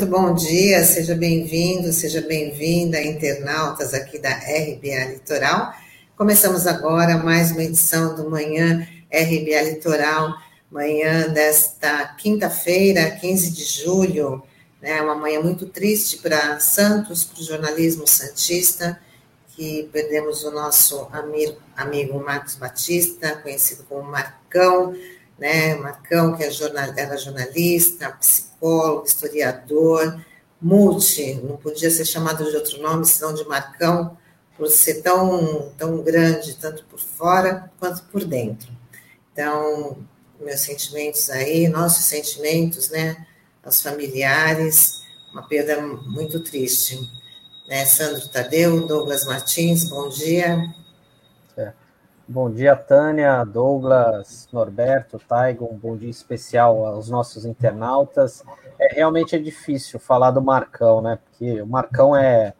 Muito bom dia, seja bem-vindo, seja bem-vinda, internautas aqui da RBA Litoral. Começamos agora mais uma edição do Manhã RBA Litoral, manhã desta quinta-feira, 15 de julho, né, uma manhã muito triste para Santos, para o jornalismo santista, que perdemos o nosso amigo, amigo Marcos Batista, conhecido como Marcão, né? Marcão, que é era jornalista, psicólogo, historiador, multi, não podia ser chamado de outro nome, senão de Marcão, por ser tão, tão grande, tanto por fora quanto por dentro. Então, meus sentimentos aí, nossos sentimentos, né, aos familiares, uma perda muito triste. Né? Sandro Tadeu, Douglas Martins, bom dia. Bom dia, Tânia, Douglas, Norberto, Taigo, um bom dia especial aos nossos internautas. É, realmente é difícil falar do Marcão, né? Porque o Marcão é,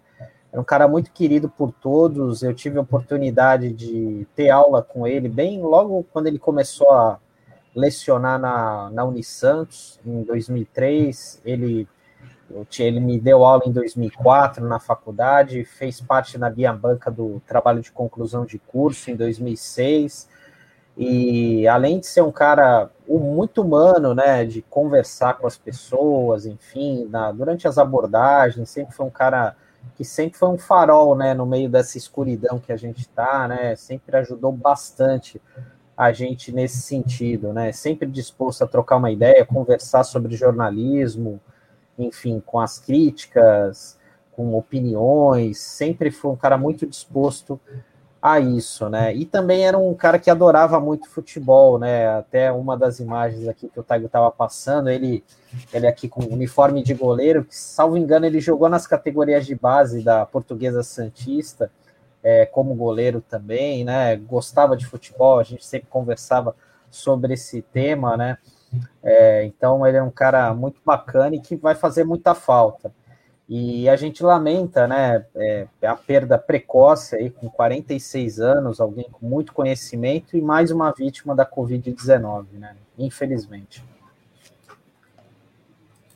é um cara muito querido por todos. Eu tive a oportunidade de ter aula com ele bem logo quando ele começou a lecionar na, na Unisantos, em 2003. Ele ele me deu aula em 2004 na faculdade, fez parte na minha banca do trabalho de conclusão de curso em 2006. E além de ser um cara muito humano, né, de conversar com as pessoas, enfim, na, durante as abordagens, sempre foi um cara que sempre foi um farol, né, no meio dessa escuridão que a gente está, né, sempre ajudou bastante a gente nesse sentido, né, sempre disposto a trocar uma ideia, conversar sobre jornalismo, enfim, com as críticas, com opiniões, sempre foi um cara muito disposto a isso, né? E também era um cara que adorava muito futebol, né? Até uma das imagens aqui que o Taigo estava passando, ele, ele aqui com uniforme de goleiro, que, salvo engano, ele jogou nas categorias de base da Portuguesa Santista, é, como goleiro também, né? Gostava de futebol, a gente sempre conversava sobre esse tema, né? É, então ele é um cara muito bacana e que vai fazer muita falta. E a gente lamenta, né, é, a perda precoce aí com 46 anos, alguém com muito conhecimento e mais uma vítima da Covid-19, né, infelizmente.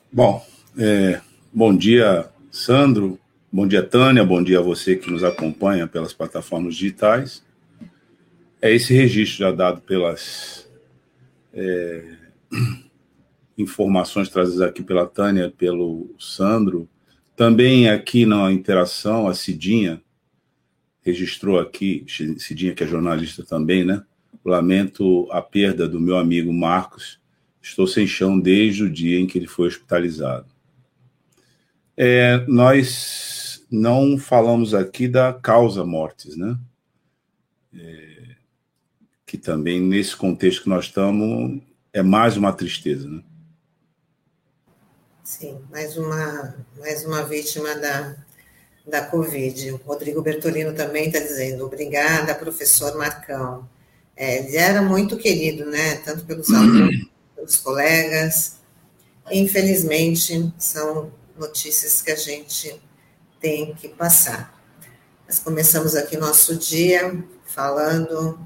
Bom, é, bom dia, Sandro, bom dia, Tânia, bom dia a você que nos acompanha pelas plataformas digitais. É esse registro já dado pelas é, informações trazidas aqui pela Tânia, pelo Sandro. Também aqui na interação, a Cidinha registrou aqui, Cidinha que é jornalista também, né? Lamento a perda do meu amigo Marcos. Estou sem chão desde o dia em que ele foi hospitalizado. É, nós não falamos aqui da causa mortes, né? É, que também, nesse contexto que nós estamos, é mais uma tristeza, né? Sim, mais uma, mais uma vítima da, da Covid. O Rodrigo Bertolino também está dizendo, obrigada, professor Marcão. É, ele era muito querido, né? Tanto pelos alunos, pelos colegas. Infelizmente, são notícias que a gente tem que passar. Nós começamos aqui nosso dia falando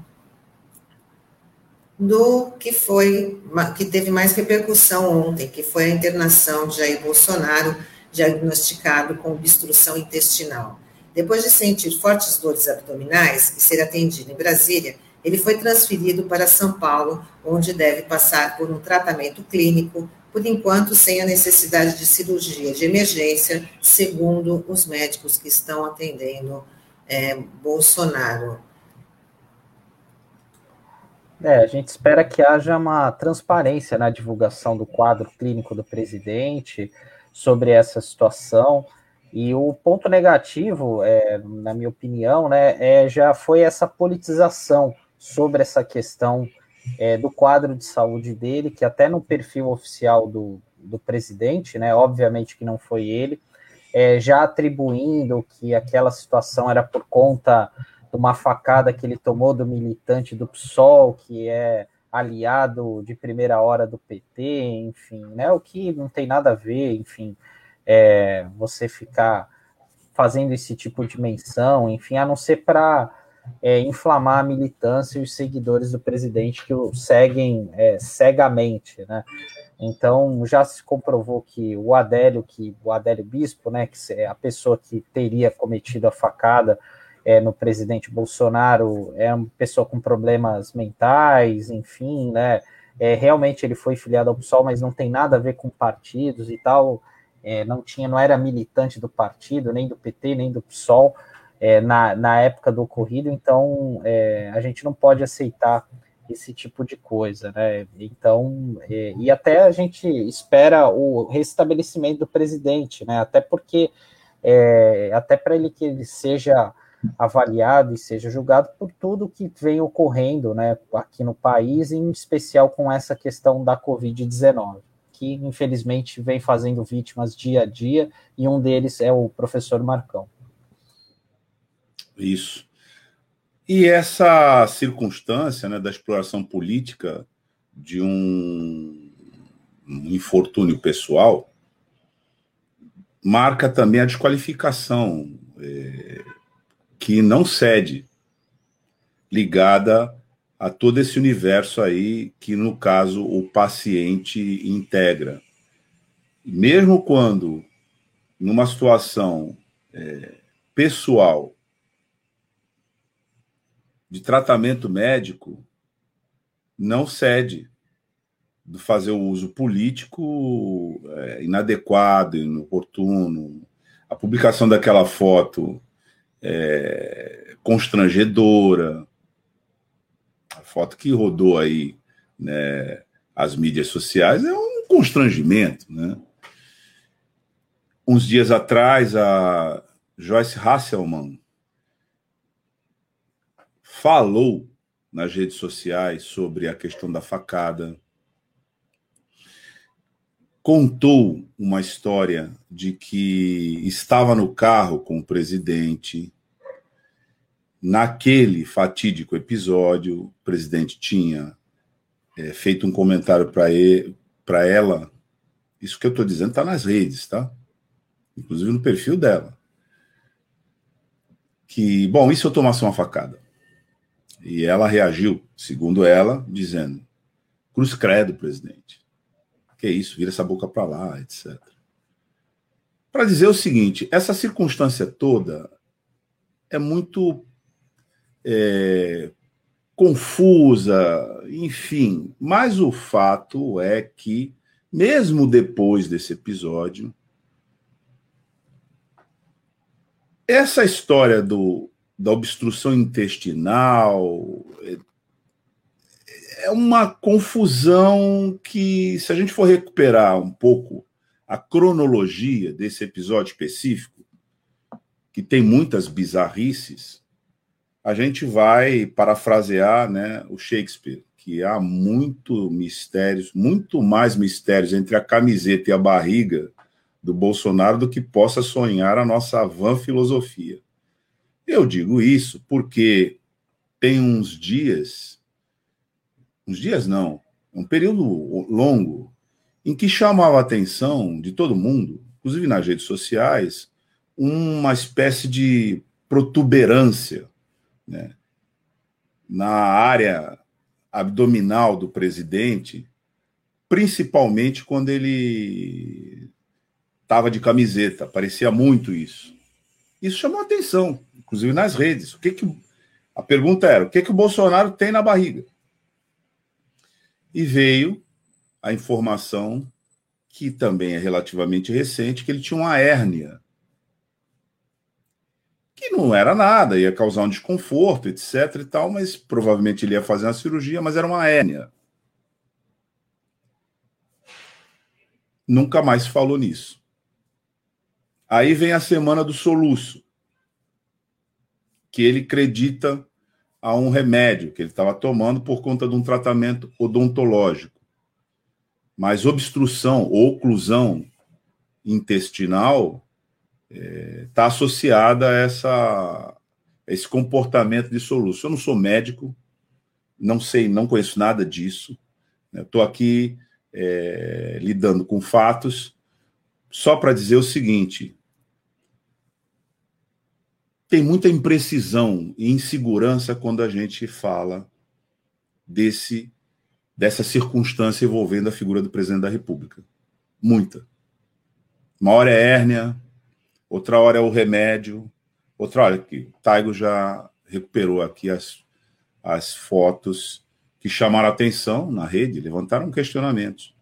do que foi que teve mais repercussão ontem, que foi a internação de Jair Bolsonaro, diagnosticado com obstrução intestinal. Depois de sentir fortes dores abdominais e ser atendido em Brasília, ele foi transferido para São Paulo, onde deve passar por um tratamento clínico, por enquanto sem a necessidade de cirurgia de emergência, segundo os médicos que estão atendendo é, Bolsonaro. É, a gente espera que haja uma transparência na divulgação do quadro clínico do presidente sobre essa situação. E o ponto negativo, é, na minha opinião, né, é, já foi essa politização sobre essa questão é, do quadro de saúde dele, que até no perfil oficial do, do presidente, né, obviamente que não foi ele, é, já atribuindo que aquela situação era por conta de uma facada que ele tomou do militante do PSOL, que é aliado de primeira hora do PT, enfim, né? O que não tem nada a ver, enfim, é, você ficar fazendo esse tipo de menção, enfim, a não ser para é, inflamar a militância e os seguidores do presidente que o seguem é, cegamente, né? Então já se comprovou que o Adélio, que o Adélio Bispo, né, que é a pessoa que teria cometido a facada é, no presidente Bolsonaro, é uma pessoa com problemas mentais, enfim, né? É, realmente ele foi filiado ao PSOL, mas não tem nada a ver com partidos e tal. É, não tinha, não era militante do partido, nem do PT, nem do PSOL é, na, na época do ocorrido, então é, a gente não pode aceitar esse tipo de coisa, né? Então, é, e até a gente espera o restabelecimento do presidente, né? Até porque, é, até para ele que ele seja avaliado e seja julgado por tudo que vem ocorrendo, né? Aqui no país, em especial com essa questão da Covid-19, que infelizmente vem fazendo vítimas dia a dia, e um deles é o professor Marcão. Isso. E essa circunstância né, da exploração política de um, infortúnio pessoal marca também a desqualificação é, que não cede, ligada a todo esse universo aí que, no caso, o paciente integra. Mesmo quando, numa situação é, pessoal, de tratamento médico não cede do fazer o uso político é, inadequado, inoportuno. A publicação daquela foto é, constrangedora, a foto que rodou aí né, as mídias sociais é um constrangimento, né? Uns dias atrás, a Joyce Hasselman, falou nas redes sociais sobre a questão da facada, contou uma história de que estava no carro com o presidente. Naquele fatídico episódio, o presidente tinha é, feito um comentário para ela. Isso que eu estou dizendo está nas redes, tá? Inclusive no perfil dela. Que, bom, se eu tomasse uma facada? E ela reagiu, segundo ela, dizendo: Cruz credo, presidente. Que isso, vira essa boca para lá, etc. Para dizer o seguinte: essa circunstância toda é muito é, confusa, enfim, mas o fato é que, mesmo depois desse episódio, essa história do da obstrução intestinal. É uma confusão que, se a gente for recuperar um pouco a cronologia desse episódio específico, que tem muitas bizarrices, a gente vai parafrasear né, o Shakespeare, que há muito mistérios, muito mais mistérios entre a camiseta e a barriga do Bolsonaro do que possa sonhar a nossa van filosofia. Eu digo isso porque tem uns dias, uns dias não, um período longo, em que chamava a atenção de todo mundo, inclusive nas redes sociais, uma espécie de protuberância né, na área abdominal do presidente, principalmente quando ele estava de camiseta, parecia muito isso. Isso chamou atenção inclusive nas redes. O que que a pergunta era: o que que o Bolsonaro tem na barriga? E veio a informação que também é relativamente recente que ele tinha uma hérnia que não era nada, ia causar um desconforto, etc e tal, mas provavelmente ele ia fazer uma cirurgia, mas era uma hérnia. Nunca mais falou nisso. Aí vem a semana do soluço que ele acredita a um remédio que ele estava tomando por conta de um tratamento odontológico. Mas obstrução ou oclusão intestinal está é, tá associada a, essa, a esse comportamento de soluço. Eu não sou médico, não sei, não conheço nada disso. Estou né? aqui é, lidando com fatos, só para dizer o seguinte: tem muita imprecisão e insegurança quando a gente fala desse dessa circunstância envolvendo a figura do presidente da República. Muita. Uma hora é hérnia, outra hora é o remédio, outra hora que o Taigo já recuperou aqui as, as fotos que chamaram atenção na rede, levantaram questionamentos.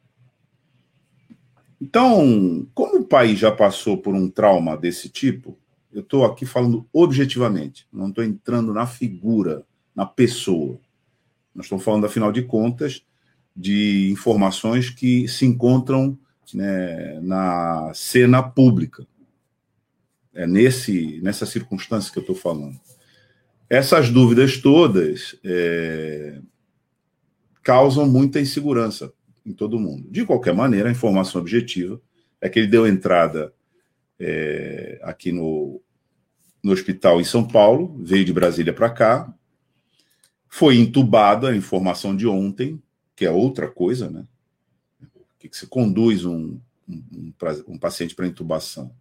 Então, como o país já passou por um trauma desse tipo, eu estou aqui falando objetivamente, não estou entrando na figura, na pessoa. Nós estamos falando, afinal de contas, de informações que se encontram né, na cena pública. É nesse, nessa circunstância que eu estou falando. Essas dúvidas todas é, causam muita insegurança em todo mundo. De qualquer maneira, a informação objetiva é que ele deu entrada é, aqui no, no hospital em São Paulo, veio de Brasília para cá, foi entubado, a informação de ontem, que é outra coisa, né? O que, que se conduz um, um, um paciente para intubação?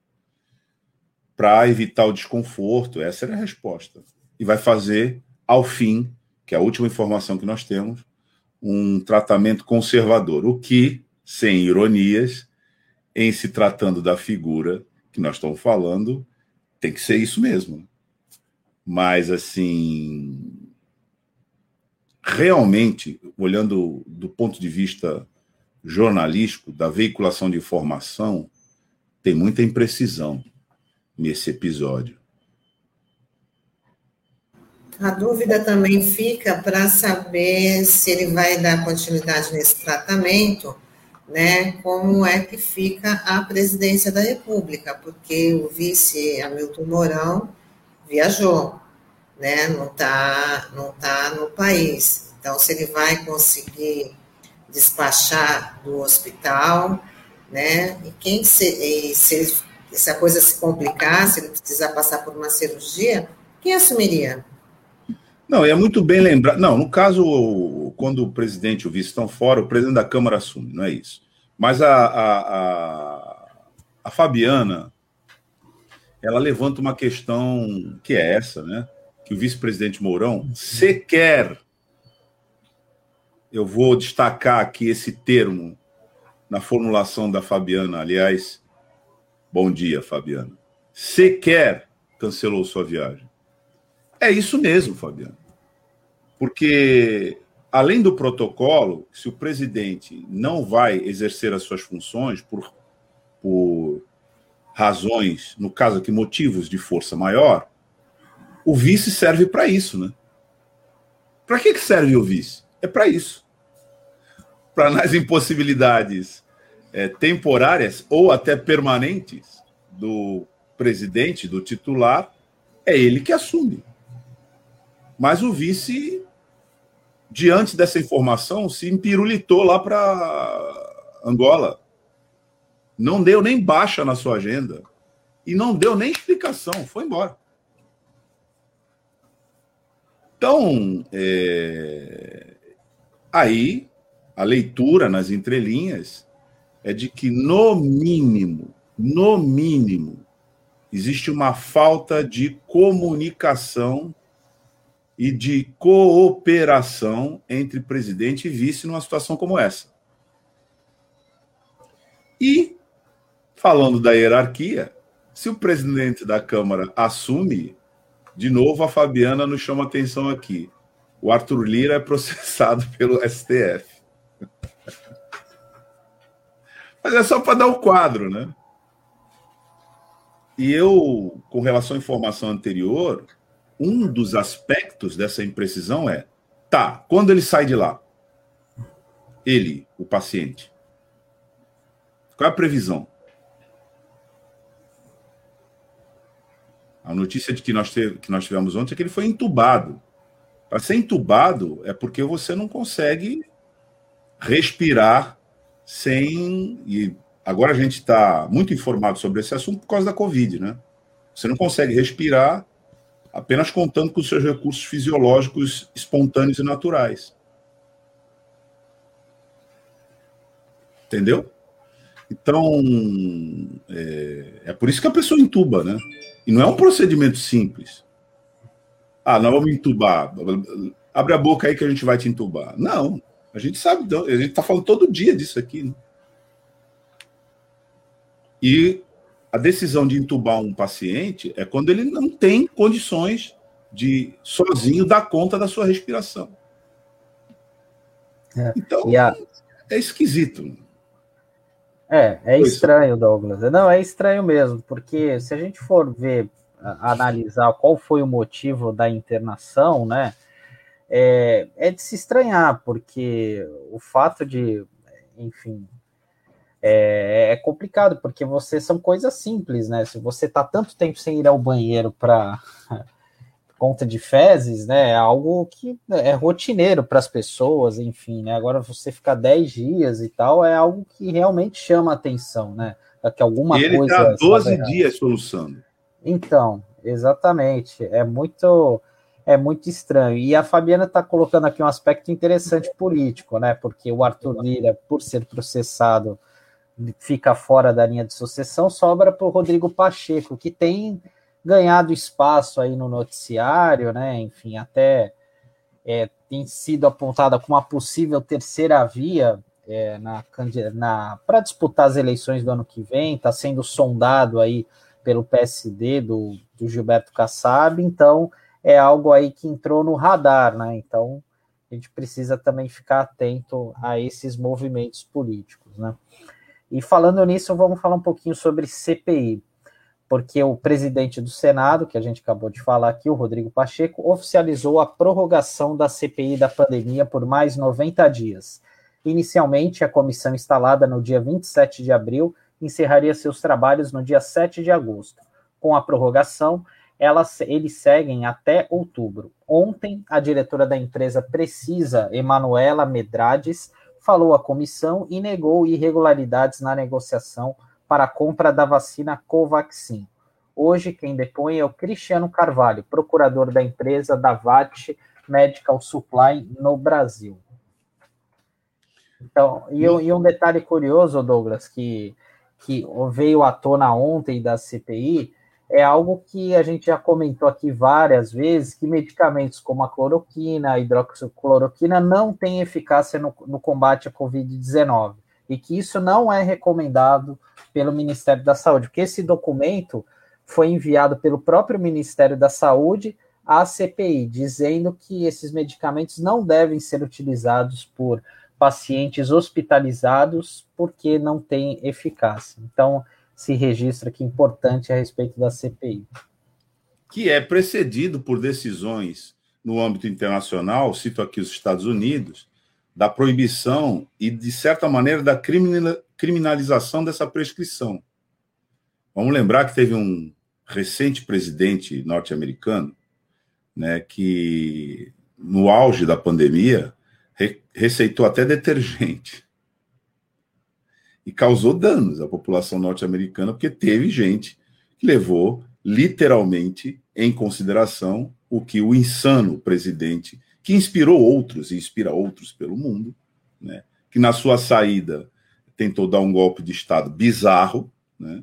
Para evitar o desconforto, essa era a resposta. E vai fazer, ao fim, que é a última informação que nós temos, um tratamento conservador, o que, sem ironias, em se tratando da figura que nós estamos falando, tem que ser isso mesmo. Mas, assim, realmente, olhando do ponto de vista jornalístico, da veiculação de informação, tem muita imprecisão nesse episódio. A dúvida também fica para saber se ele vai dar continuidade nesse tratamento, né? Como é que fica a presidência da República, porque o vice Hamilton Mourão viajou, né? Não está não tá no país. Então, se ele vai conseguir despachar do hospital, né? E quem se, e se, se a coisa se complicar, se ele precisar passar por uma cirurgia, quem assumiria? Não, é muito bem lembrado. Não, no caso, quando o presidente e o vice estão fora, o presidente da Câmara assume, não é isso. Mas a, a, a, a Fabiana, ela levanta uma questão que é essa, né? Que o vice-presidente Mourão sequer, eu vou destacar aqui esse termo na formulação da Fabiana, aliás, bom dia, Fabiana, sequer cancelou sua viagem. É isso mesmo, Fabiano. Porque, além do protocolo, se o presidente não vai exercer as suas funções por, por razões, no caso aqui, motivos de força maior, o vice serve para isso, né? Para que, que serve o vice? É para isso. Para nas impossibilidades é, temporárias ou até permanentes do presidente, do titular, é ele que assume. Mas o vice, diante dessa informação, se empirulitou lá para Angola. Não deu nem baixa na sua agenda. E não deu nem explicação, foi embora. Então, é... aí, a leitura nas entrelinhas é de que, no mínimo, no mínimo, existe uma falta de comunicação e de cooperação entre presidente e vice numa situação como essa. E, falando da hierarquia, se o presidente da Câmara assume, de novo a Fabiana nos chama atenção aqui. O Arthur Lira é processado pelo STF. Mas é só para dar o quadro, né? E eu, com relação à informação anterior, um dos aspectos dessa imprecisão é: tá, quando ele sai de lá, ele, o paciente, qual é a previsão? A notícia de que nós, te, que nós tivemos ontem é que ele foi entubado. Para ser entubado é porque você não consegue respirar sem. E agora a gente está muito informado sobre esse assunto por causa da Covid, né? Você não consegue respirar apenas contando com seus recursos fisiológicos espontâneos e naturais. Entendeu? Então, é, é, por isso que a pessoa entuba, né? E não é um procedimento simples. Ah, nós vamos entubar. Abre a boca aí que a gente vai te entubar. Não. A gente sabe, a gente está falando todo dia disso aqui. Né? E a decisão de entubar um paciente é quando ele não tem condições de sozinho dar conta da sua respiração. É. Então, a... é esquisito. É, é estranho, Douglas. Não, é estranho mesmo, porque se a gente for ver, analisar qual foi o motivo da internação, né, é, é de se estranhar, porque o fato de, enfim, é, é, complicado, porque você são coisas simples, né? Se você tá tanto tempo sem ir ao banheiro para conta de fezes, né? É algo que é rotineiro para as pessoas, enfim, né? Agora você ficar 10 dias e tal é algo que realmente chama atenção, né? É que alguma Ele coisa. Ele está 12 dias soluçando. Então, exatamente. É muito é muito estranho. E a Fabiana está colocando aqui um aspecto interessante político, né? Porque o Arthur Lira, por ser processado, fica fora da linha de sucessão, sobra para o Rodrigo Pacheco, que tem ganhado espaço aí no noticiário, né? Enfim, até é, tem sido apontada como uma possível terceira via é, na, na para disputar as eleições do ano que vem, está sendo sondado aí pelo PSD do, do Gilberto Kassab, então é algo aí que entrou no radar, né? Então a gente precisa também ficar atento a esses movimentos políticos, né? E falando nisso, vamos falar um pouquinho sobre CPI porque o presidente do Senado, que a gente acabou de falar aqui, o Rodrigo Pacheco, oficializou a prorrogação da CPI da pandemia por mais 90 dias. Inicialmente, a comissão instalada no dia 27 de abril encerraria seus trabalhos no dia 7 de agosto. Com a prorrogação, elas, eles seguem até outubro. Ontem, a diretora da empresa Precisa, Emanuela Medrades, falou à comissão e negou irregularidades na negociação para a compra da vacina Covaxin. Hoje, quem depõe é o Cristiano Carvalho, procurador da empresa Davat Medical Supply no Brasil. Então, e, e, um detalhe curioso, Douglas, que, que veio à tona ontem da CPI, é algo que a gente já comentou aqui várias vezes, que medicamentos como a cloroquina, a hidroxicloroquina, não têm eficácia no, no combate à Covid-19 e que isso não é recomendado pelo Ministério da Saúde, porque esse documento foi enviado pelo próprio Ministério da Saúde à CPI, dizendo que esses medicamentos não devem ser utilizados por pacientes hospitalizados porque não têm eficácia. Então, se registra que importante a respeito da CPI. Que é precedido por decisões no âmbito internacional, cito aqui os Estados Unidos, da proibição e, de certa maneira, da criminalização dessa prescrição. Vamos lembrar que teve um recente presidente norte-americano né, que, no auge da pandemia, re receitou até detergente e causou danos à população norte-americana, porque teve gente que levou literalmente em consideração o que o insano presidente que inspirou outros e inspira outros pelo mundo, né? que na sua saída tentou dar um golpe de Estado bizarro. Né?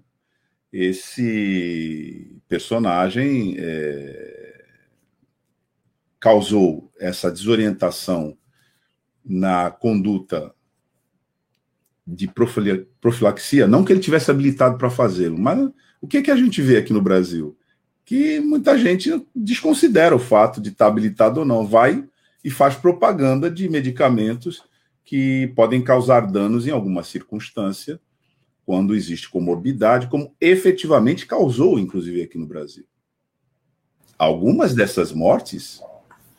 Esse personagem é, causou essa desorientação na conduta de profilaxia, não que ele tivesse habilitado para fazê-lo, mas o que, que a gente vê aqui no Brasil? Que muita gente desconsidera o fato de estar habilitado ou não, vai e faz propaganda de medicamentos que podem causar danos em alguma circunstância, quando existe comorbidade, como efetivamente causou, inclusive aqui no Brasil. Algumas dessas mortes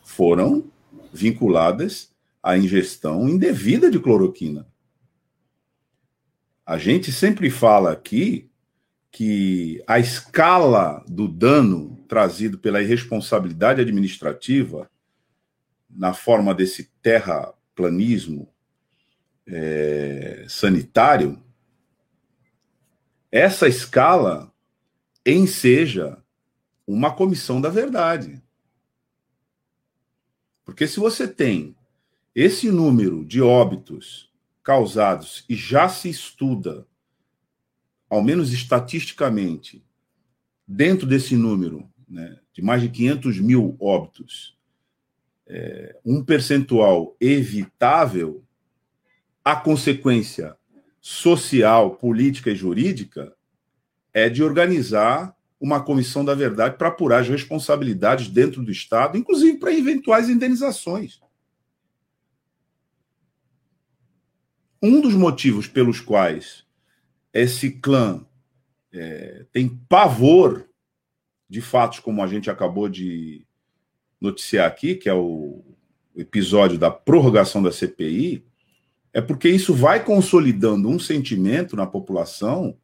foram vinculadas à ingestão indevida de cloroquina. A gente sempre fala aqui que a escala do dano trazido pela irresponsabilidade administrativa na forma desse terraplanismo é, sanitário, essa escala enseja uma comissão da verdade. Porque se você tem esse número de óbitos causados e já se estuda, ao menos estatisticamente, dentro desse número né, de mais de 500 mil óbitos, é, um percentual evitável, a consequência social, política e jurídica é de organizar uma comissão da verdade para apurar as responsabilidades dentro do Estado, inclusive para eventuais indenizações. Um dos motivos pelos quais esse clã é, tem pavor de fatos como a gente acabou de noticiar aqui, que é o episódio da prorrogação da CPI, é porque isso vai consolidando um sentimento na população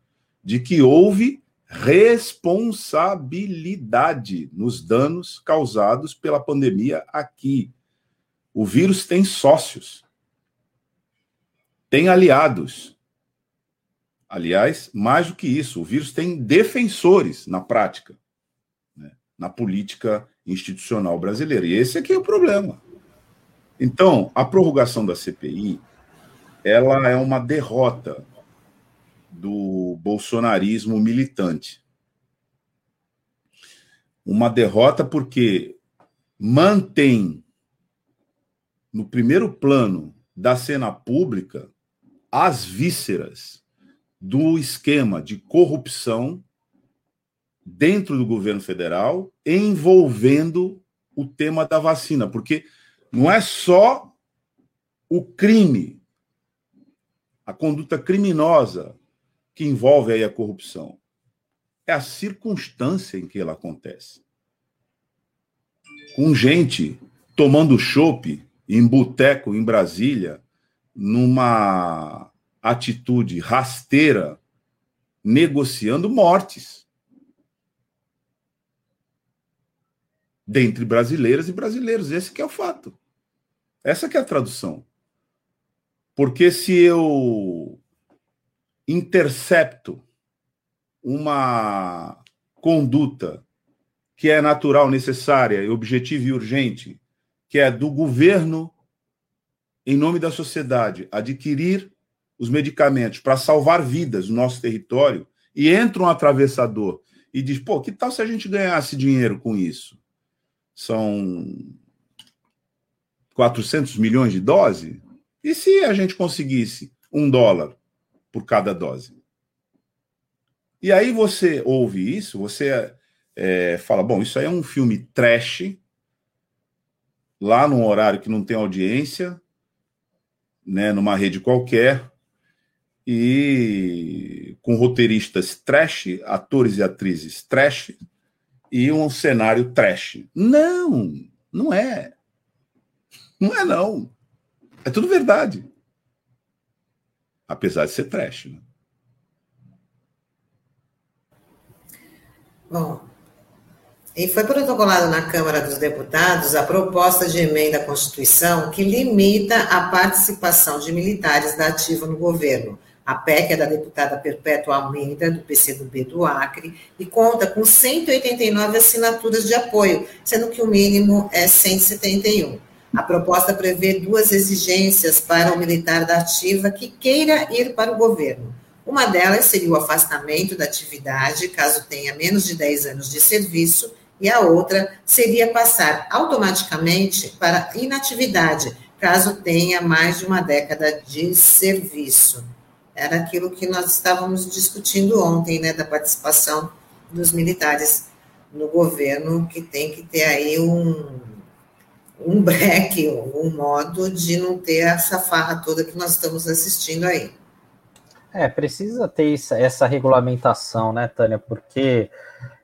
de que houve responsabilidade nos danos causados pela pandemia aqui. O vírus tem sócios, tem aliados. Aliás, mais do que isso, o vírus tem defensores na prática, né, na política institucional brasileira. E esse aqui é o problema. Então, a prorrogação da CPI, ela é uma derrota do bolsonarismo militante. Uma derrota porque mantém no primeiro plano da cena pública as vísceras do esquema de corrupção dentro do governo federal envolvendo o tema da vacina, porque não é só o crime, a conduta criminosa que envolve aí a corrupção. É a circunstância em que ela acontece. Com gente tomando chope em boteco em Brasília, numa atitude rasteira, negociando mortes. Dentre brasileiras e brasileiros. Esse é o fato. Essa que é a tradução. Porque se eu intercepto uma conduta que é natural, necessária, objetiva e urgente, que é do governo, em nome da sociedade, adquirir os medicamentos para salvar vidas no nosso território, e entra um atravessador e diz: pô, que tal se a gente ganhasse dinheiro com isso? São 400 milhões de doses? E se a gente conseguisse um dólar por cada dose? E aí você ouve isso, você é, fala: bom, isso aí é um filme trash, lá num horário que não tem audiência, né, numa rede qualquer, e com roteiristas trash, atores e atrizes trash, e um cenário trash. Não, não é. Não é, não. É tudo verdade. Apesar de ser trash. Né? Bom, e foi protocolado na Câmara dos Deputados a proposta de emenda à Constituição que limita a participação de militares da ativa no governo. A PEC é da deputada Perpétua Almeida, do PCdoB do Acre, e conta com 189 assinaturas de apoio, sendo que o mínimo é 171. A proposta prevê duas exigências para o militar da ativa que queira ir para o governo. Uma delas seria o afastamento da atividade, caso tenha menos de 10 anos de serviço, e a outra seria passar automaticamente para inatividade, caso tenha mais de uma década de serviço. Era aquilo que nós estávamos discutindo ontem, né, da participação dos militares no governo, que tem que ter aí um, um break, um modo de não ter essa farra toda que nós estamos assistindo aí. É, precisa ter essa, regulamentação, né, Tânia? Porque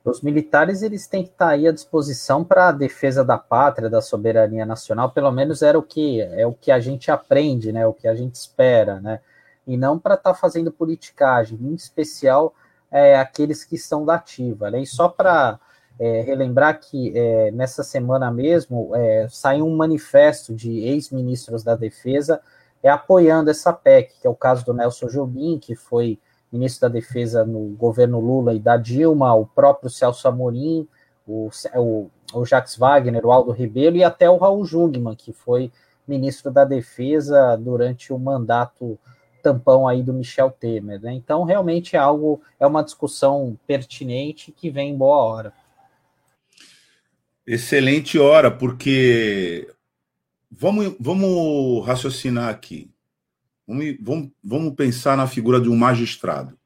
os militares eles têm que estar aí à disposição para a defesa da pátria, da soberania nacional, pelo menos era o que é o que a gente aprende, né? O que a gente espera, né? E não para estar tá fazendo politicagem, em especial é, aqueles que estão da ativa, né? E só para é, relembrar que é, nessa semana mesmo é, saiu um manifesto de ex-ministros da Defesa é, apoiando essa PEC, que é o caso do Nelson Jobim, que foi ministro da Defesa no governo Lula e da Dilma, o próprio Celso Amorim, o, o, o Jacques Wagner, o Aldo Rebelo e até o Raul Jungmann, que foi ministro da Defesa durante o mandato tampão aí do Michel Temer. Né? Então, realmente é algo, é uma discussão pertinente que vem em boa hora. Excelente hora, porque vamos, vamos raciocinar aqui. Vamos, vamos, vamos pensar na figura de um magistrado,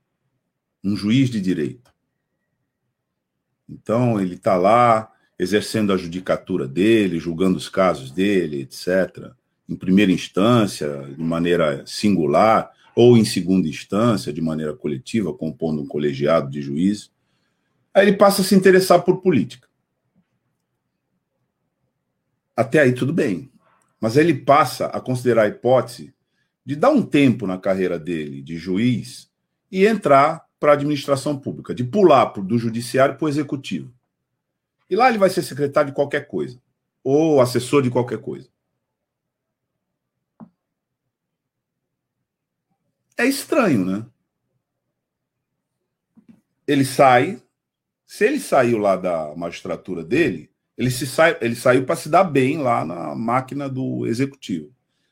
um juiz de direito. Então, ele está lá exercendo a judicatura dele, julgando os casos dele, etc., em primeira instância, de maneira singular, ou em segunda instância, de maneira coletiva, compondo um colegiado de juízes. Aí ele passa a se interessar por política. Até aí tudo bem. Mas ele passa a considerar a hipótese de dar um tempo na carreira dele de juiz e entrar para a administração pública, de pular do judiciário para o executivo. E lá ele vai ser secretário de qualquer coisa, ou assessor de qualquer coisa. É estranho, né? Ele sai, se ele saiu lá da magistratura dele, ele, se sai, ele saiu para se dar bem lá na máquina do executivo.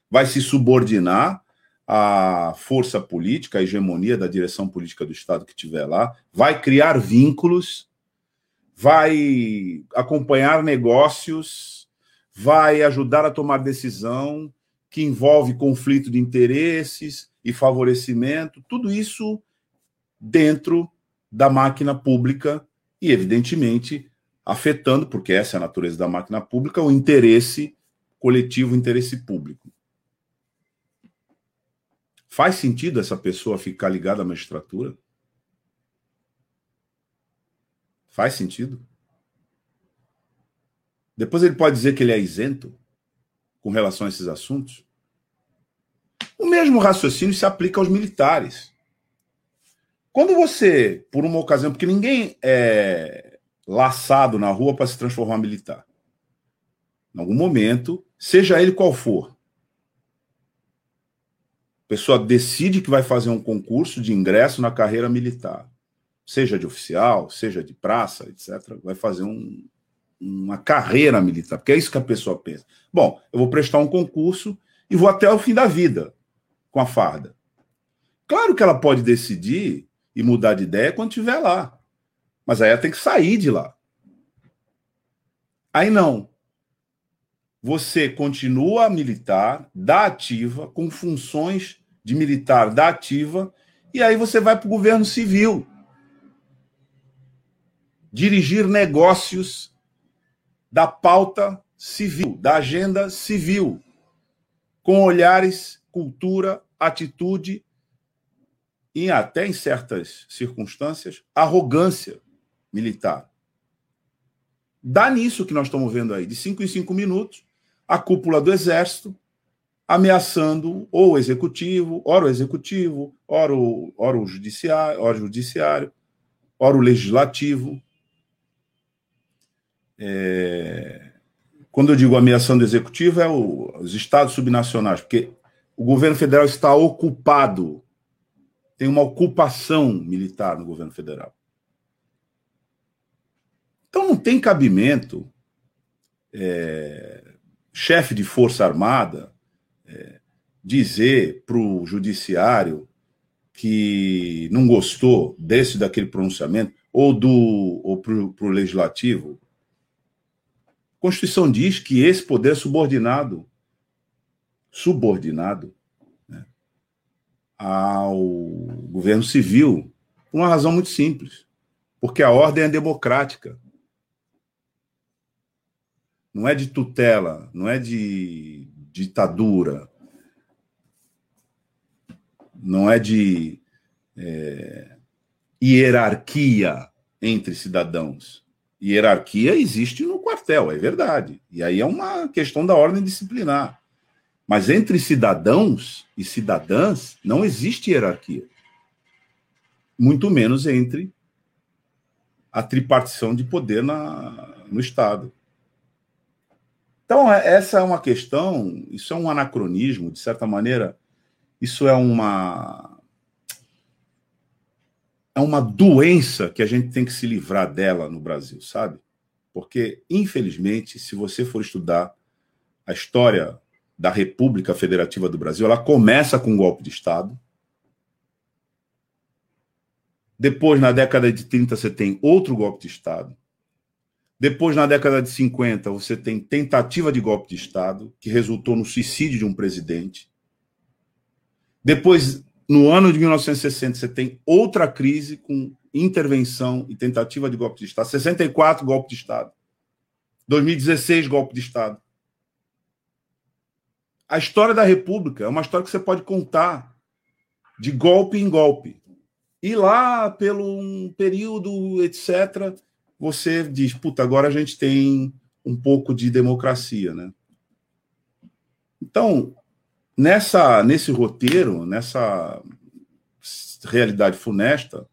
Vai se subordinar à força política, à hegemonia da direção política do Estado que tiver lá, vai criar vínculos, vai acompanhar negócios, vai ajudar a tomar decisão que envolve conflito de interesses e favorecimento, tudo isso dentro da máquina pública e, evidentemente, afetando, porque essa é a natureza da máquina pública, o interesse coletivo, o interesse público. Faz sentido essa pessoa ficar ligada à magistratura? Faz sentido? Depois ele pode dizer que ele é isento com relação a esses assuntos? O mesmo raciocínio se aplica aos militares. Quando você, por uma ocasião, porque ninguém é laçado na rua para se transformar militar. Em algum momento, seja ele qual for, a pessoa decide que vai fazer um concurso de ingresso na carreira militar, seja de oficial, seja de praça, etc. Vai fazer um, uma carreira militar, porque é isso que a pessoa pensa. Bom, eu vou prestar um concurso e vou até o fim da vida com a farda. Claro que ela pode decidir e mudar de ideia quando estiver lá. Mas aí ela tem que sair de lá. Aí não. Você continua militar da ativa, com funções de militar da ativa, e aí você vai para o governo civil. Dirigir negócios da pauta civil, da agenda civil, com olhares, cultura, atitude e até em certas circunstâncias, arrogância militar. Dá nisso que nós estamos vendo aí, de cinco em cinco minutos, a cúpula do Exército ameaçando ou o executivo, ora o executivo, ora o, ora o judiciário, ora o judiciário, ora o legislativo. É... Quando eu digo ameaçando o executivo, é o, os estados subnacionais, porque o governo federal está ocupado, tem uma ocupação militar no governo federal. Então não tem cabimento é, chefe de Força Armada é, dizer para o judiciário que não gostou desse daquele pronunciamento, ou do ou para o legislativo. A Constituição diz que esse poder é subordinado, subordinado né, ao governo civil, por uma razão muito simples, porque a ordem é democrática não é de tutela, não é de ditadura, não é de é, hierarquia entre cidadãos. Hierarquia existe no quartel, é verdade. E aí é uma questão da ordem disciplinar. Mas entre cidadãos e cidadãs não existe hierarquia. Muito menos entre a tripartição de poder na, no Estado. Então, é, essa é uma questão, isso é um anacronismo, de certa maneira, isso é uma. É uma doença que a gente tem que se livrar dela no Brasil, sabe? Porque, infelizmente, se você for estudar a história da República Federativa do Brasil, ela começa com um golpe de Estado. Depois, na década de 30, você tem outro golpe de Estado. Depois, na década de 50, você tem tentativa de golpe de Estado, que resultou no suicídio de um presidente. Depois, no ano de 1960, você tem outra crise com intervenção e tentativa de golpe de Estado. 64, golpe de Estado. 2016, golpe de Estado. A história da República é uma história que você pode contar de golpe em golpe. E lá, pelo um período, etc., você diz, puta, agora a gente tem um pouco de democracia, né? Então, nessa nesse roteiro, nessa realidade funesta,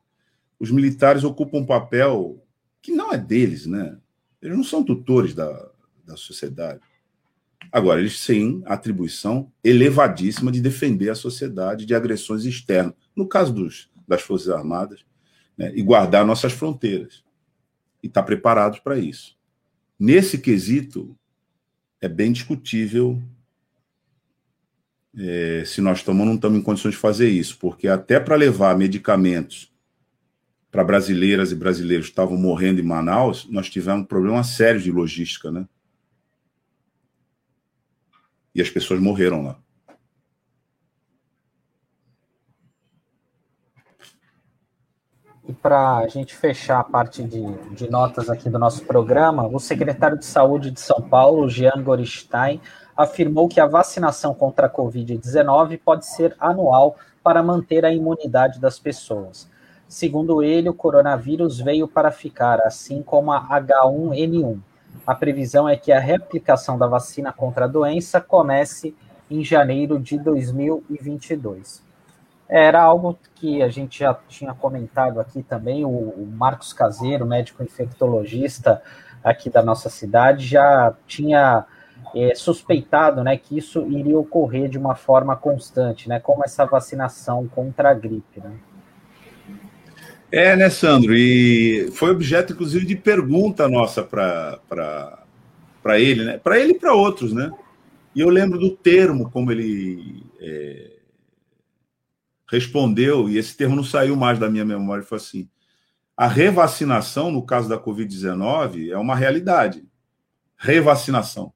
os militares ocupam um papel que não é deles, né? Eles não são tutores da, da sociedade. Agora, eles têm atribuição elevadíssima de defender a sociedade de agressões externas, no caso dos, das Forças Armadas, né, e guardar nossas fronteiras. E estar tá preparados para isso. Nesse quesito, é bem discutível é, se nós estamos não estamos em condições de fazer isso, porque até para levar medicamentos para brasileiras e brasileiros que estavam morrendo em Manaus, nós tivemos um problema sério de logística, né? E as pessoas morreram lá. E para a gente fechar a parte de, de, notas aqui do nosso programa, o secretário de Saúde de São Paulo, Jean Goristain, afirmou que a vacinação contra a Covid-19 pode ser anual para manter a imunidade das pessoas. Segundo ele, o coronavírus veio para ficar, assim como a H1N1. A previsão é que a reaplicação da vacina contra a doença comece em janeiro de 2022. Era algo que a gente já tinha comentado aqui também, o, o Marcos Caseiro, médico infectologista aqui da nossa cidade, já tinha é, suspeitado né, que isso iria ocorrer de uma forma constante, né, como essa vacinação contra a gripe. Né? É, né, Sandro? E foi objeto, inclusive, de pergunta nossa para ele, né? Para ele e para outros, né? E eu lembro do termo como ele é, respondeu, e esse termo não saiu mais da minha memória, foi assim: a revacinação, no caso da Covid-19, é uma realidade. Revacinação.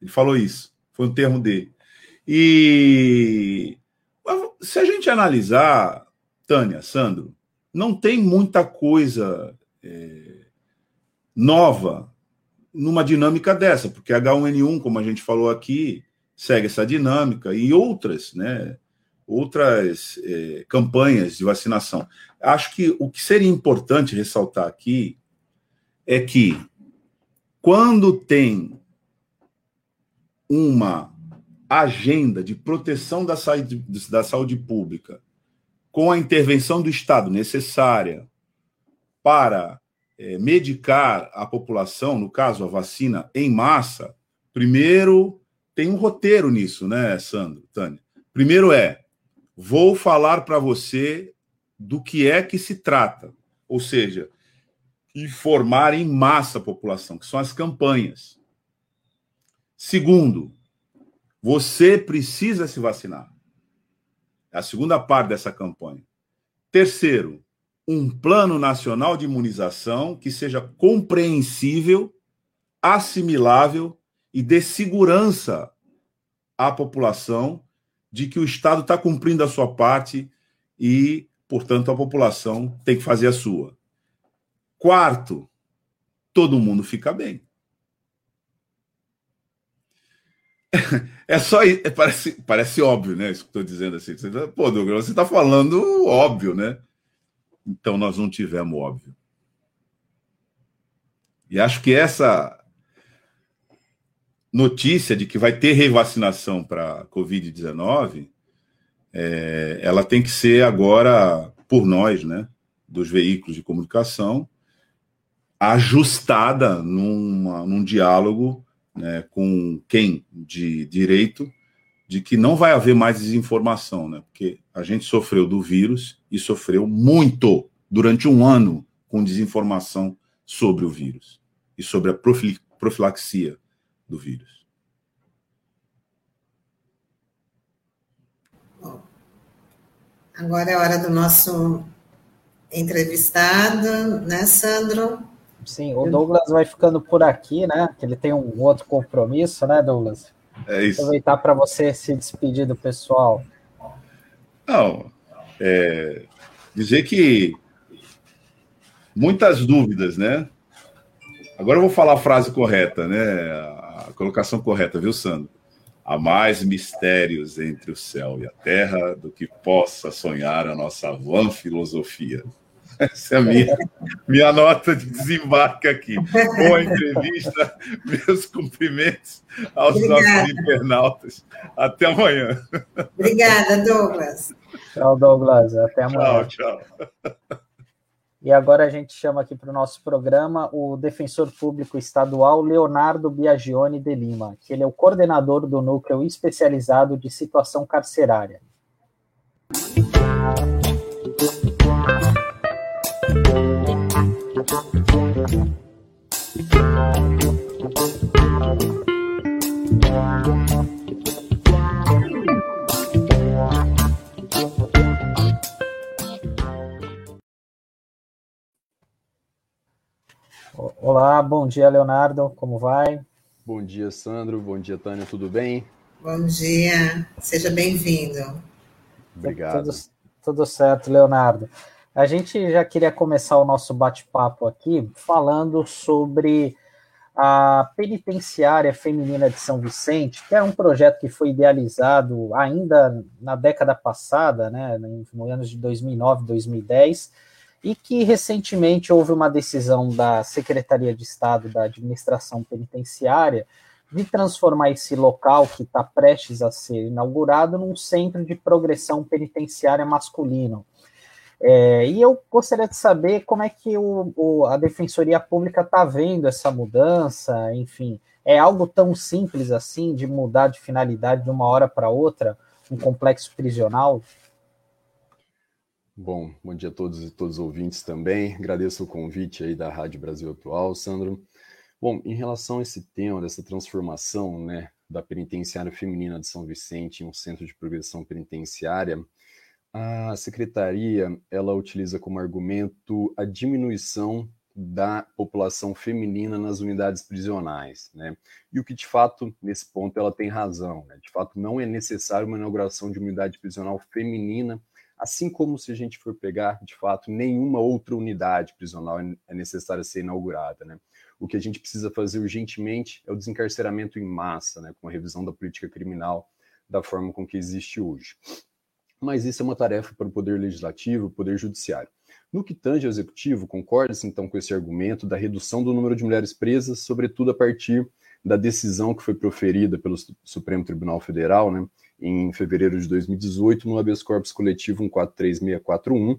Ele falou isso, foi um termo dele. E se a gente analisar, Tânia, Sandro, não tem muita coisa é, nova numa dinâmica dessa, porque H1N1, como a gente falou aqui, segue essa dinâmica e outras, né, outras é, campanhas de vacinação. Acho que o que seria importante ressaltar aqui é que quando tem uma agenda de proteção da saúde, da saúde pública com a intervenção do Estado necessária para é, medicar a população, no caso a vacina em massa, primeiro tem um roteiro nisso, né, Sandro, Tânia? Primeiro é, vou falar para você do que é que se trata, ou seja, informar em massa a população, que são as campanhas. Segundo, você precisa se vacinar. É a segunda parte dessa campanha. Terceiro, um plano nacional de imunização que seja compreensível, assimilável e dê segurança à população de que o Estado está cumprindo a sua parte e, portanto, a população tem que fazer a sua. Quarto, todo mundo fica bem. É só. É, parece, parece óbvio, né? Isso que estou dizendo assim. Você tá, Pô, Douglas, você está falando óbvio, né? Então nós não tivemos óbvio. E acho que essa notícia de que vai ter revacinação para Covid-19, é, ela tem que ser agora por nós, né? Dos veículos de comunicação, ajustada numa, num diálogo né, com quem de direito de que não vai haver mais desinformação, né? Porque a gente sofreu do vírus e sofreu muito durante um ano com desinformação sobre o vírus e sobre a profilaxia do vírus. Agora é hora do nosso entrevistado, né, Sandro? Sim, o Douglas vai ficando por aqui, né? Que ele tem um outro compromisso, né, Douglas? É isso. Aproveitar para você se despedir do pessoal. Não, é, dizer que muitas dúvidas, né? Agora eu vou falar a frase correta, né? A colocação correta, viu, Sandro? Há mais mistérios entre o céu e a terra do que possa sonhar a nossa vã filosofia. Essa é a minha, minha nota de desembarque aqui. Boa entrevista, meus cumprimentos aos Obrigada. nossos internautas. Até amanhã. Obrigada, Douglas. Tchau, Douglas. Até amanhã. Tchau, tchau. E agora a gente chama aqui para o nosso programa o defensor público estadual Leonardo Biagione de Lima, que ele é o coordenador do núcleo especializado de situação carcerária. Olá, bom dia, Leonardo, como vai? Bom dia, Sandro, bom dia, Tânia, tudo bem? Bom dia, seja bem-vindo. Obrigado. Tudo, tudo certo, Leonardo. A gente já queria começar o nosso bate-papo aqui falando sobre a Penitenciária Feminina de São Vicente, que é um projeto que foi idealizado ainda na década passada, né, no anos de 2009, 2010, e que recentemente houve uma decisão da Secretaria de Estado da Administração Penitenciária de transformar esse local que está prestes a ser inaugurado num centro de progressão penitenciária masculino. É, e eu gostaria de saber como é que o, o, a Defensoria Pública está vendo essa mudança, enfim, é algo tão simples assim de mudar de finalidade de uma hora para outra, um complexo prisional? Bom, bom dia a todos e todos os ouvintes também. Agradeço o convite aí da Rádio Brasil Atual, Sandro. Bom, em relação a esse tema dessa transformação, né, da penitenciária feminina de São Vicente em um centro de progressão penitenciária, a secretaria ela utiliza como argumento a diminuição da população feminina nas unidades prisionais, né? E o que de fato nesse ponto ela tem razão, né? De fato não é necessário uma inauguração de unidade prisional feminina Assim como se a gente for pegar, de fato, nenhuma outra unidade prisional é necessária ser inaugurada, né? O que a gente precisa fazer urgentemente é o desencarceramento em massa, né, com a revisão da política criminal da forma com que existe hoje. Mas isso é uma tarefa para o Poder Legislativo, o Poder Judiciário. No que tange ao Executivo, concorda-se então com esse argumento da redução do número de mulheres presas, sobretudo a partir da decisão que foi proferida pelo Supremo Tribunal Federal, né, em fevereiro de 2018, no habeas corpus coletivo 143641,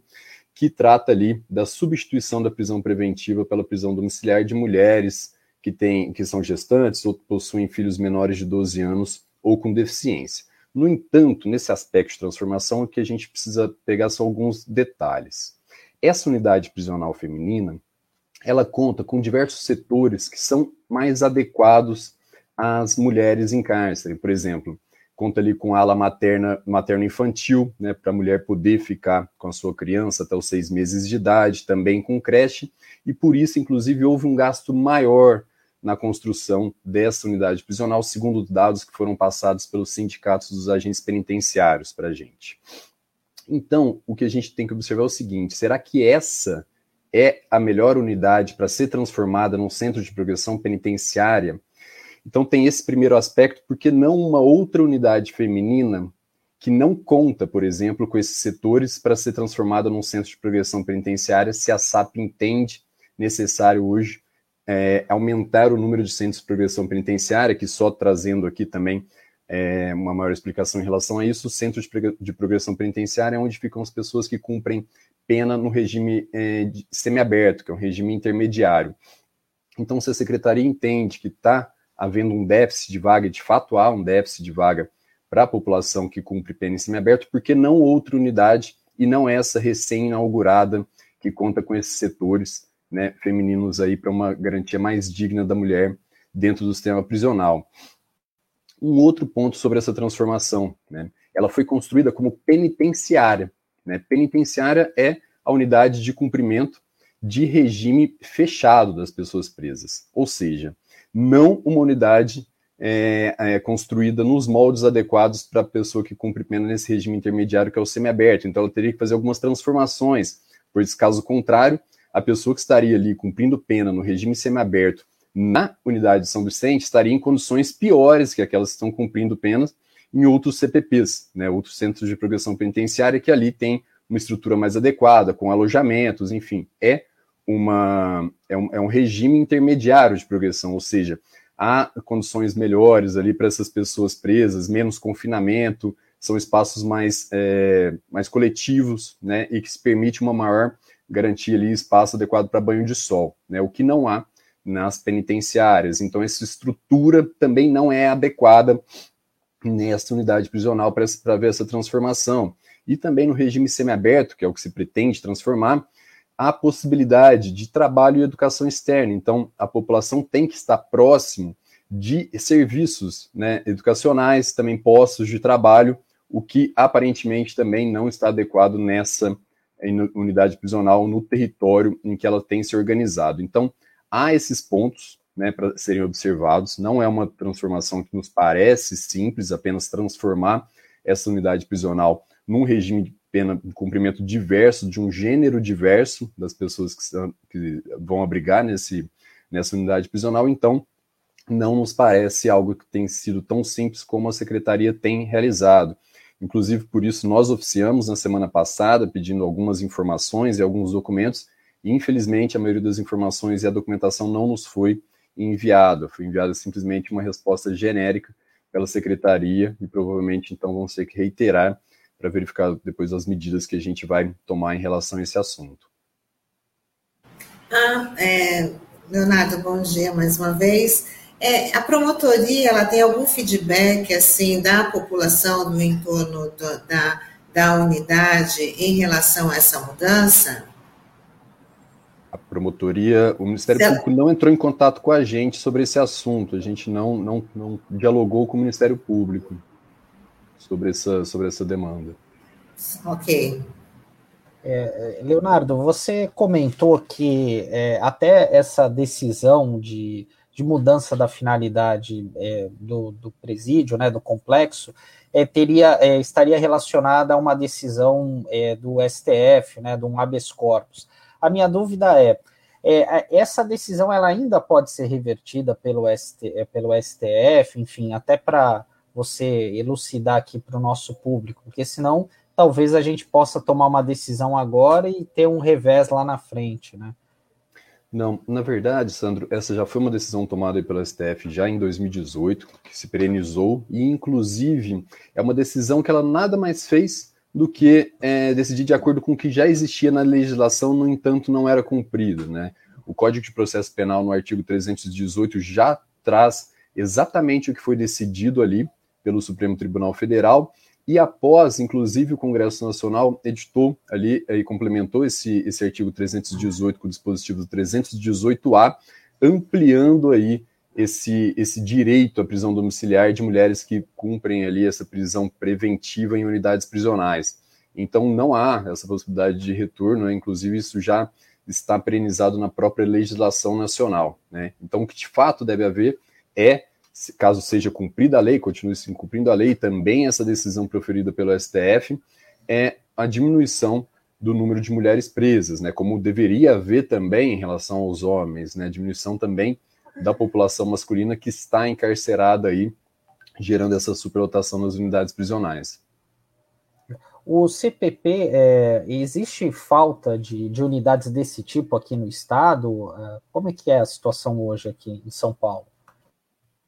que trata ali da substituição da prisão preventiva pela prisão domiciliar de mulheres que, têm, que são gestantes ou possuem filhos menores de 12 anos ou com deficiência. No entanto, nesse aspecto de transformação, o que a gente precisa pegar são alguns detalhes. Essa unidade prisional feminina, ela conta com diversos setores que são mais adequados às mulheres em cárcere. Por exemplo, conta ali com ala materna, materno-infantil, né, para a mulher poder ficar com a sua criança até os seis meses de idade, também com creche, e por isso, inclusive, houve um gasto maior na construção dessa unidade prisional, segundo dados que foram passados pelos sindicatos dos agentes penitenciários para a gente. Então, o que a gente tem que observar é o seguinte: será que essa é a melhor unidade para ser transformada num centro de progressão penitenciária então tem esse primeiro aspecto, porque não uma outra unidade feminina que não conta, por exemplo, com esses setores para ser transformada num centro de progressão penitenciária, se a SAP entende necessário hoje é, aumentar o número de centros de progressão penitenciária, que só trazendo aqui também é, uma maior explicação em relação a isso, o centro de, progressão penitenciária é onde ficam as pessoas que cumprem pena no regime é, semiaberto, que é um regime intermediário. Então, se a secretaria entende que está havendo um déficit de vaga, de fato há um déficit de vaga para a população que cumpre pena em semiaberto, porque não outra unidade e não essa recém-inaugurada que conta com esses setores né, femininos aí para uma garantia mais digna da mulher dentro do sistema prisional. Um outro ponto sobre essa transformação, né, ela foi construída como penitenciária. Né? Penitenciária é a unidade de cumprimento de regime fechado das pessoas presas, ou seja, não uma unidade é, é, construída nos moldes adequados para a pessoa que cumpre pena nesse regime intermediário, que é o semiaberto. Então, ela teria que fazer algumas transformações, pois, caso contrário, a pessoa que estaria ali cumprindo pena no regime semiaberto na unidade de São Vicente estaria em condições piores que aquelas que estão cumprindo penas em outros CPPs, né, outros centros de progressão penitenciária, que ali tem uma estrutura mais adequada, com alojamentos, enfim, é, uma, é, um, é um regime intermediário de progressão, ou seja, há condições melhores ali para essas pessoas presas, menos confinamento, são espaços mais, é, mais coletivos, né, e que se permite uma maior garantia ali, espaço adequado para banho de sol, né, o que não há nas penitenciárias. Então, essa estrutura também não é adequada nessa unidade prisional para ver essa transformação. E também no regime semiaberto, que é o que se pretende transformar, a possibilidade de trabalho e educação externa. Então, a população tem que estar próximo de serviços né, educacionais, também postos de trabalho, o que aparentemente também não está adequado nessa unidade prisional no território em que ela tem se organizado. Então, há esses pontos né, para serem observados. Não é uma transformação que nos parece simples, apenas transformar essa unidade prisional num regime pena de cumprimento diverso, de um gênero diverso das pessoas que, são, que vão abrigar nesse, nessa unidade prisional, então não nos parece algo que tem sido tão simples como a secretaria tem realizado. Inclusive, por isso, nós oficiamos na semana passada pedindo algumas informações e alguns documentos, infelizmente a maioria das informações e a documentação não nos foi enviada, foi enviada simplesmente uma resposta genérica pela secretaria, e provavelmente então vão ter que reiterar para verificar depois as medidas que a gente vai tomar em relação a esse assunto. Ah, é, Leonardo, bom dia mais uma vez. É, a promotoria, ela tem algum feedback, assim, da população do entorno do, da, da unidade em relação a essa mudança? A promotoria, o Ministério Público não entrou em contato com a gente sobre esse assunto, a gente não, não, não dialogou com o Ministério Público sobre essa, sobre essa demanda. Ok. É, Leonardo, você comentou que é, até essa decisão de, de mudança da finalidade é, do, do, presídio, né, do complexo, é, teria, é, estaria relacionada a uma decisão é, do STF, né, de um habeas corpus. A minha dúvida é, essa decisão ela ainda pode ser revertida pelo, ST, pelo STF, enfim, até para você elucidar aqui para o nosso público, porque senão talvez a gente possa tomar uma decisão agora e ter um revés lá na frente, né? Não, na verdade, Sandro, essa já foi uma decisão tomada pelo STF já em 2018, que se perenizou, e inclusive é uma decisão que ela nada mais fez do que é, decidir de acordo com o que já existia na legislação, no entanto, não era cumprido. Né? O Código de Processo Penal, no artigo 318, já traz exatamente o que foi decidido ali pelo Supremo Tribunal Federal, e após, inclusive, o Congresso Nacional editou ali e complementou esse, esse artigo 318 com o dispositivo 318A, ampliando aí esse, esse direito à prisão domiciliar de mulheres que cumprem ali essa prisão preventiva em unidades prisionais. Então não há essa possibilidade de retorno, né? inclusive isso já está perenizado na própria legislação nacional. Né? Então o que de fato deve haver é caso seja cumprida a lei, continue se cumprindo a lei, também essa decisão proferida pelo STF, é a diminuição do número de mulheres presas, né, como deveria haver também em relação aos homens, né, diminuição também da população masculina que está encarcerada aí, gerando essa superlotação nas unidades prisionais. O CPP, é, existe falta de, de, unidades desse tipo aqui no estado? É, como é que é a situação hoje aqui em São Paulo?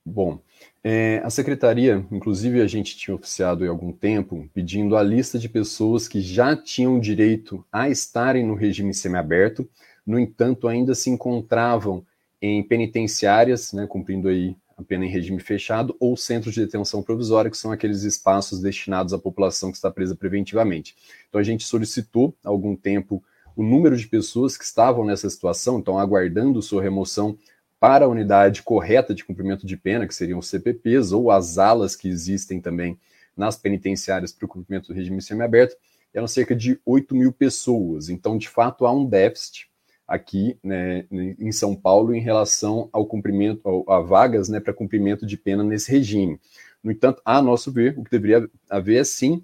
Bom, é, a secretaria, inclusive a gente tinha oficiado há algum tempo, pedindo a lista de pessoas que já tinham direito a estarem no regime semiaberto, no entanto, ainda se encontravam em penitenciárias, né, cumprindo aí a pena em regime fechado, ou centros de detenção provisória, que são aqueles espaços destinados à população que está presa preventivamente. Então a gente solicitou há algum tempo o número de pessoas que estavam nessa situação, então aguardando sua remoção para a unidade correta de cumprimento de pena, que seriam os CPPs, ou as alas que existem também nas penitenciárias para o cumprimento do regime semiaberto, eram cerca de 8 mil pessoas. Então, de fato, há um déficit. aqui né, em São Paulo em relação ao cumprimento, a vagas né, para cumprimento de pena nesse regime. No entanto, a nosso ver, o que deveria haver é sim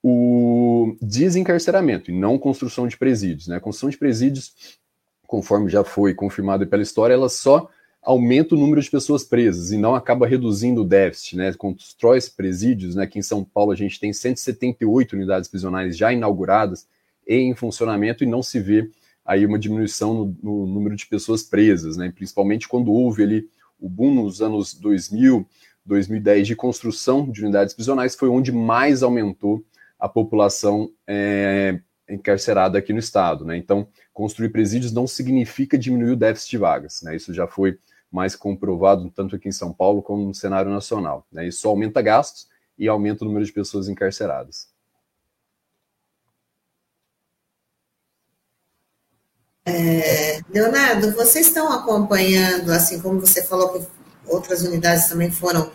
o desencarceramento e não construção de presídios. Né? A construção de presídios, conforme já foi confirmado pela história, ela só aumenta o número de pessoas presas e não acaba reduzindo o déficit, né? Constrói presídios, né? Aqui em São Paulo a gente tem 178 unidades prisionais já inauguradas e em funcionamento e não se vê aí uma diminuição no, no número de pessoas presas, né? Principalmente quando houve ali o boom nos anos 2000, 2010 de construção de unidades prisionais, foi onde mais aumentou a população é, encarcerada aqui no estado, né? Então, construir presídios não significa diminuir o déficit de vagas, né? Isso já foi mais comprovado tanto aqui em São Paulo como no cenário nacional. Né? Isso aumenta gastos e aumenta o número de pessoas encarceradas. É, Leonardo, vocês estão acompanhando, assim como você falou que outras unidades também foram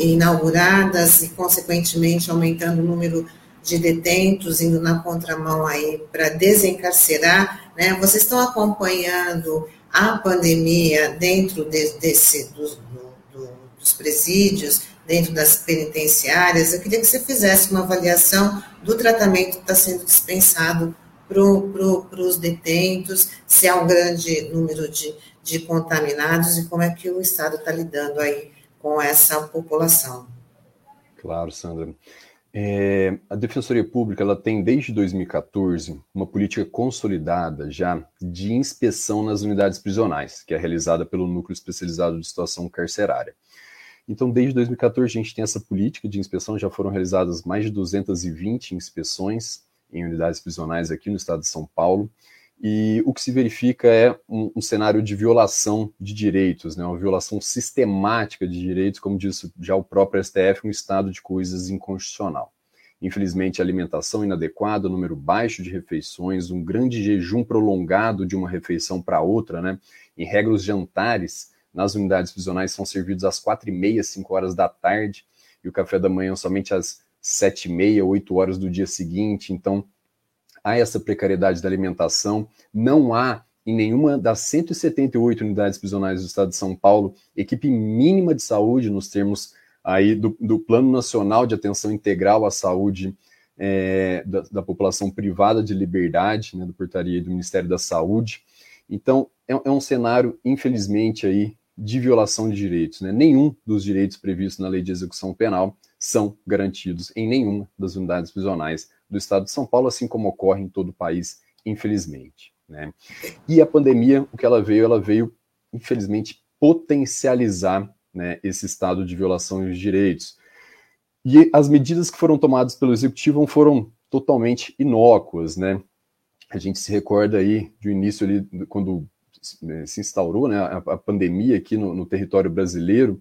inauguradas e, consequentemente, aumentando o número de detentos, indo na contramão aí para desencarcerar, né? Vocês estão acompanhando a pandemia dentro de, desse, do, do, dos presídios, dentro das penitenciárias, eu queria que você fizesse uma avaliação do tratamento que está sendo dispensado para pro, os detentos, se há um grande número de, de contaminados e como é que o Estado está lidando aí com essa população. Claro, Sandra. É, a Defensoria Pública ela tem desde 2014 uma política consolidada já de inspeção nas unidades prisionais, que é realizada pelo Núcleo Especializado de Situação Carcerária. Então, desde 2014 a gente tem essa política de inspeção, já foram realizadas mais de 220 inspeções em unidades prisionais aqui no estado de São Paulo, e o que se verifica é um, um, cenário de violação de direitos, né, uma violação sistemática de direitos, como disse já o próprio STF, um estado de coisas inconstitucional. Infelizmente, alimentação inadequada, número baixo de refeições, um grande jejum prolongado de uma refeição para outra, né? Em regra, os jantares nas unidades prisionais são servidos às quatro e meia, cinco horas da tarde, e o café da manhã somente às sete e meia, oito horas do dia seguinte. Então, há essa precariedade da alimentação, não há em nenhuma das 178 unidades prisionais do estado de São Paulo equipe mínima de saúde nos termos aí do, do Plano Nacional de Atenção Integral à Saúde é, da, da, população privada de liberdade, né, do portaria do Ministério da Saúde. Então, é, é, um cenário, infelizmente, aí de violação de direitos. Né? Nenhum dos direitos previstos na Lei de Execução Penal são garantidos em nenhuma das unidades prisionais do estado de São Paulo, assim como ocorre em todo o país, infelizmente. Né? E a pandemia, o que ela veio, ela veio, infelizmente, potencializar né, esse estado de violação de direitos. E as medidas que foram tomadas pelo executivo foram totalmente inócuas, né? A gente se recorda aí do início ali, quando se instaurou né, a, a pandemia aqui no, no território brasileiro,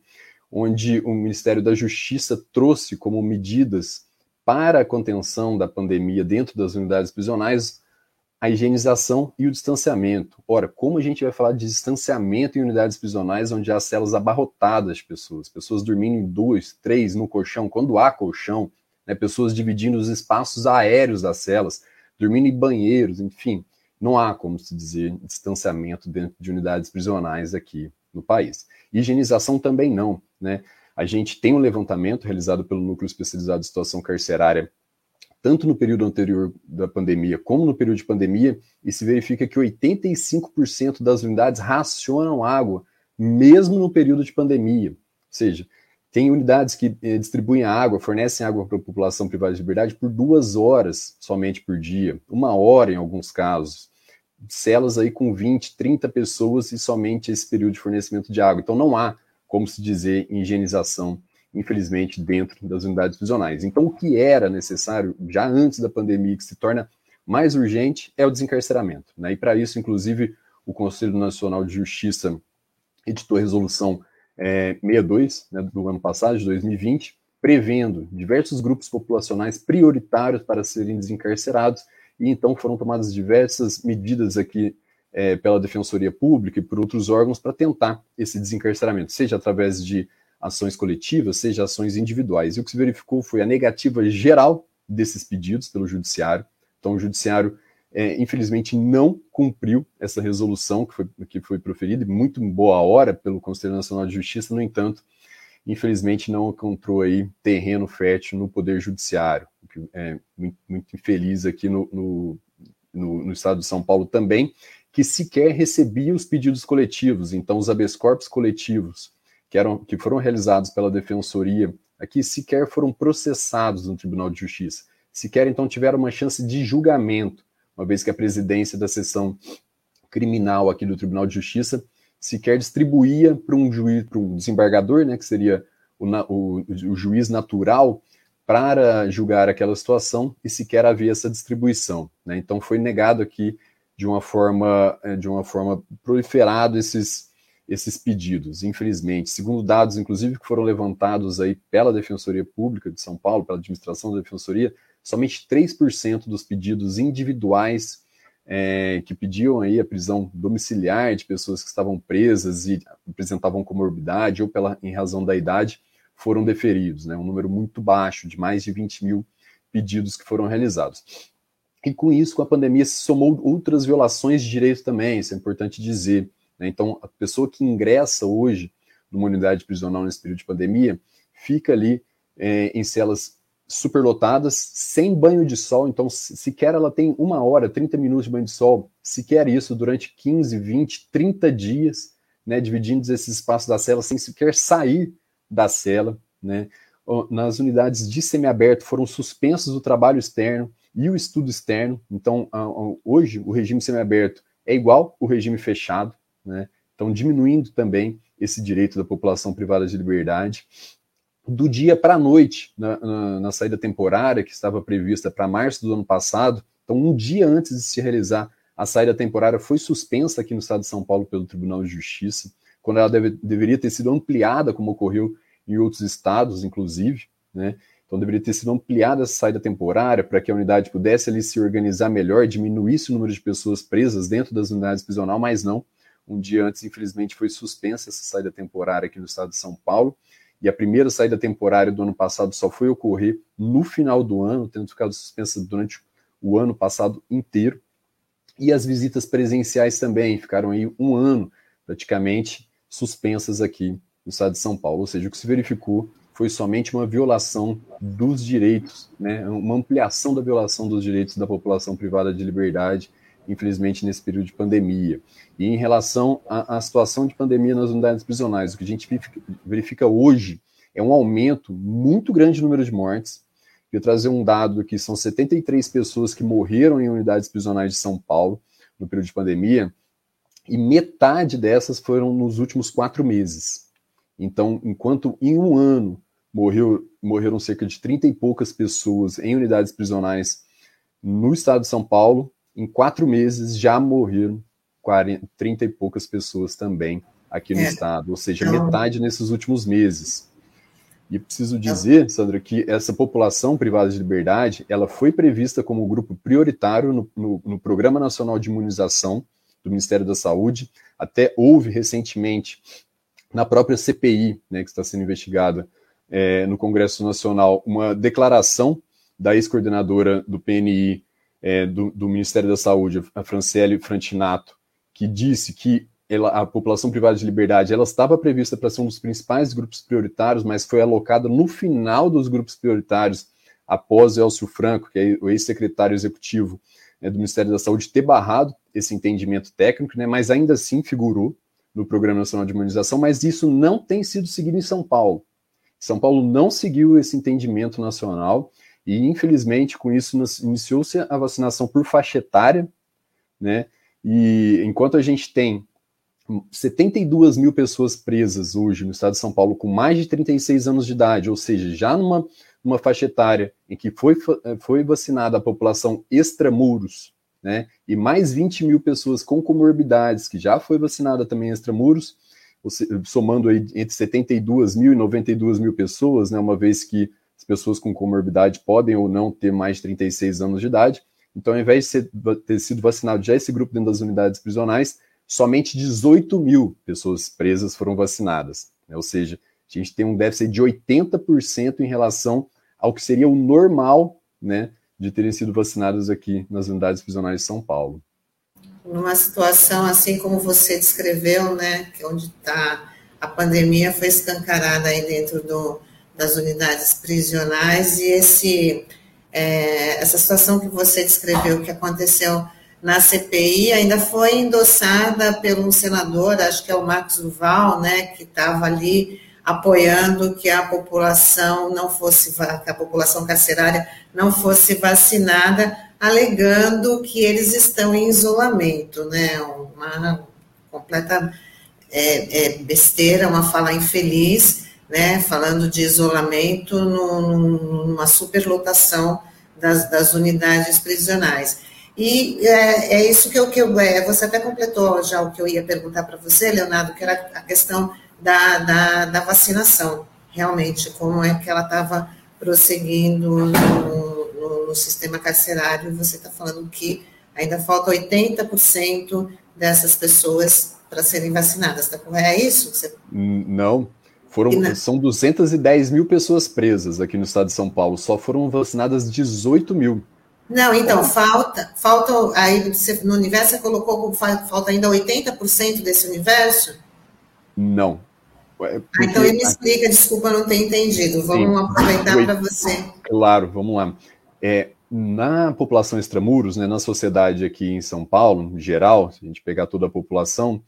onde o Ministério da Justiça trouxe como medidas para a contenção da pandemia dentro das unidades prisionais a higienização e o distanciamento. Ora, como a gente vai falar de distanciamento em unidades prisionais onde há celas abarrotadas de pessoas, pessoas dormindo em dois, três no colchão, quando há colchão, né, pessoas dividindo os espaços aéreos das celas, dormindo em banheiros, enfim, não há como se dizer distanciamento dentro de unidades prisionais aqui no país. Higienização também não, né? A gente tem um levantamento realizado pelo Núcleo Especializado de Situação Carcerária, tanto no período anterior da pandemia como no período de pandemia, e se verifica que 85% das unidades racionam água, mesmo no período de pandemia. Ou seja, tem unidades que eh, distribuem água, fornecem água para a população privada de liberdade por duas horas somente por dia, uma hora em alguns casos. Celas aí com 20, 30 pessoas e somente esse período de fornecimento de água. Então não há como se dizer, higienização, infelizmente, dentro das unidades prisionais. Então, o que era necessário já antes da pandemia, que se torna mais urgente, é o desencarceramento. Né? E para isso, inclusive, o Conselho Nacional de Justiça editou a resolução é, 62 né, do ano passado, de 2020, prevendo diversos grupos populacionais prioritários para serem desencarcerados, e então foram tomadas diversas medidas aqui é, pela Defensoria Pública e por outros órgãos para tentar esse desencarceramento, seja através de ações coletivas, seja ações individuais. E o que se verificou foi a negativa geral desses pedidos pelo Judiciário. Então, o Judiciário é, infelizmente não cumpriu essa resolução que foi, que foi proferida, muito boa hora pelo Conselho Nacional de Justiça, no entanto, infelizmente não encontrou aí terreno fértil no Poder Judiciário, que é muito, muito infeliz aqui no, no, no, no, estado de São Paulo também, que sequer recebia os pedidos coletivos, então os habeas corpus coletivos que, eram, que foram realizados pela Defensoria aqui sequer foram processados no Tribunal de Justiça, sequer então tiveram uma chance de julgamento, uma vez que a presidência da seção criminal aqui do Tribunal de Justiça sequer distribuía para um juiz, para um desembargador, né, que seria o, o, o juiz natural, para julgar aquela situação e sequer havia essa distribuição. Né? Então foi negado aqui de uma forma é, de uma forma proliferado esses esses pedidos, infelizmente, segundo dados inclusive que foram levantados aí pela Defensoria Pública de São Paulo, pela administração da Defensoria, somente 3% dos pedidos individuais é, que pediam aí a prisão domiciliar de pessoas que estavam presas e apresentavam comorbidade ou pela, em razão da idade foram deferidos, né? um número muito baixo, de mais de 20 mil pedidos que foram realizados. E com isso, com a pandemia, se somou outras violações de direito também, isso é importante dizer. Né? Então, a pessoa que ingressa hoje numa unidade prisional nesse período de pandemia fica ali é, em celas superlotadas, sem banho de sol, então sequer ela tem uma hora, 30 minutos de banho de sol, sequer isso durante 15, 20, 30 dias, né, dividindo esses espaços da cela sem sequer sair da cela, né? Nas unidades de semiaberto foram suspensos o trabalho externo e o estudo externo, então hoje o regime semiaberto é igual o regime fechado, né? Então diminuindo também esse direito da população privada de liberdade do dia para a noite, na, na, na, saída temporária, que estava prevista para março do ano passado. Então, um dia antes de se realizar a saída temporária, foi suspensa aqui no estado de São Paulo pelo Tribunal de Justiça, quando ela deve, deveria ter sido ampliada, como ocorreu em outros estados, inclusive. Né? Então, deveria ter sido ampliada essa saída temporária para que a unidade pudesse ali se organizar melhor, diminuísse o número de pessoas presas dentro das unidades prisional, mas não. Um dia antes, infelizmente, foi suspensa essa saída temporária aqui no estado de São Paulo e a primeira saída temporária do ano passado só foi ocorrer no final do ano, tendo ficado suspensa durante o ano passado inteiro. E as visitas presenciais também ficaram aí um ano praticamente suspensas aqui no estado de São Paulo. Ou seja, o que se verificou foi somente uma violação dos direitos, né, uma ampliação da violação dos direitos da população privada de liberdade infelizmente, nesse período de pandemia. E em relação à, à situação de pandemia nas unidades prisionais, o que a gente verifica hoje é um aumento muito grande no número de mortes. Eu trazer um dado aqui, são 73 pessoas que morreram em unidades prisionais de São Paulo no período de pandemia, e metade dessas foram nos últimos quatro meses. Então, enquanto em um ano morreu, morreram cerca de 30 e poucas pessoas em unidades prisionais no estado de São Paulo, em quatro meses já morreram 40, 30 e poucas pessoas também aqui no é. estado, ou seja, então... metade nesses últimos meses. E preciso dizer, Sandra, que essa população privada de liberdade, ela foi prevista como grupo prioritário no, no, no Programa Nacional de Imunização do Ministério da Saúde. Até houve recentemente, na própria CPI, né, que está sendo investigada é, no Congresso Nacional, uma declaração da ex-coordenadora do PNI, é, do, do, Ministério da Saúde, a Franciele Frantinato, que disse que ela, a população privada de liberdade ela estava prevista para ser um dos principais grupos prioritários, mas foi alocada no final dos grupos prioritários, após Elcio Franco, que é o ex-secretário executivo né, do Ministério da Saúde, ter barrado esse entendimento técnico, né, mas ainda assim figurou no Programa Nacional de Imunização, mas isso não tem sido seguido em São Paulo. São Paulo não seguiu esse entendimento nacional e, infelizmente, com isso, iniciou-se a vacinação por faixa etária, né? E enquanto a gente tem 72 mil pessoas presas hoje no estado de São Paulo com mais de 36 anos de idade, ou seja, já numa, numa faixa etária em que foi, foi vacinada a população extramuros, né? E mais 20 mil pessoas com comorbidades que já foi vacinada também extramuros, somando aí entre 72 mil e 92 mil pessoas, né? Uma vez que as pessoas com comorbidade podem ou não ter mais de 36 anos de idade. Então, ao invés de ser, ter sido vacinado já esse grupo dentro das unidades prisionais, somente 18 mil pessoas presas foram vacinadas. Né? Ou seja, a gente tem um déficit de 80% em relação ao que seria o normal né, de terem sido vacinadas aqui nas unidades prisionais de São Paulo. Numa situação assim como você descreveu, né, que é onde está a pandemia foi escancarada aí dentro do, das unidades prisionais e esse é, essa situação que você descreveu que aconteceu na CPI ainda foi endossada pelo senador, acho que é o Marcos Duval, né, que estava ali apoiando que a população não fosse que a população carcerária não fosse vacinada, alegando que eles estão em isolamento, né? Uma completa é, é besteira, uma fala infeliz, né? Falando de isolamento numa superlotação das, das unidades prisionais. E é, é, isso que eu, que eu é, você até completou já o que eu ia perguntar para você, Leonardo, que era a questão da, da, da vacinação, realmente, como é que ela estava prosseguindo no, no, no, sistema carcerário, você está falando que ainda falta 80% dessas pessoas para serem vacinadas, tá? é isso? Você... Não, foram, não. são 210 mil pessoas presas aqui no estado de São Paulo, só foram vacinadas 18 mil. Não, então, falta, falta, aí você, no universo você colocou, falta ainda 80% desse universo? Não, é, porque... Então ele me explica, desculpa não ter entendido. Vamos Sim. aproveitar para você. Claro, vamos lá. É, na população extramuros, né, na sociedade aqui em São Paulo, em geral, se a gente pegar toda a população,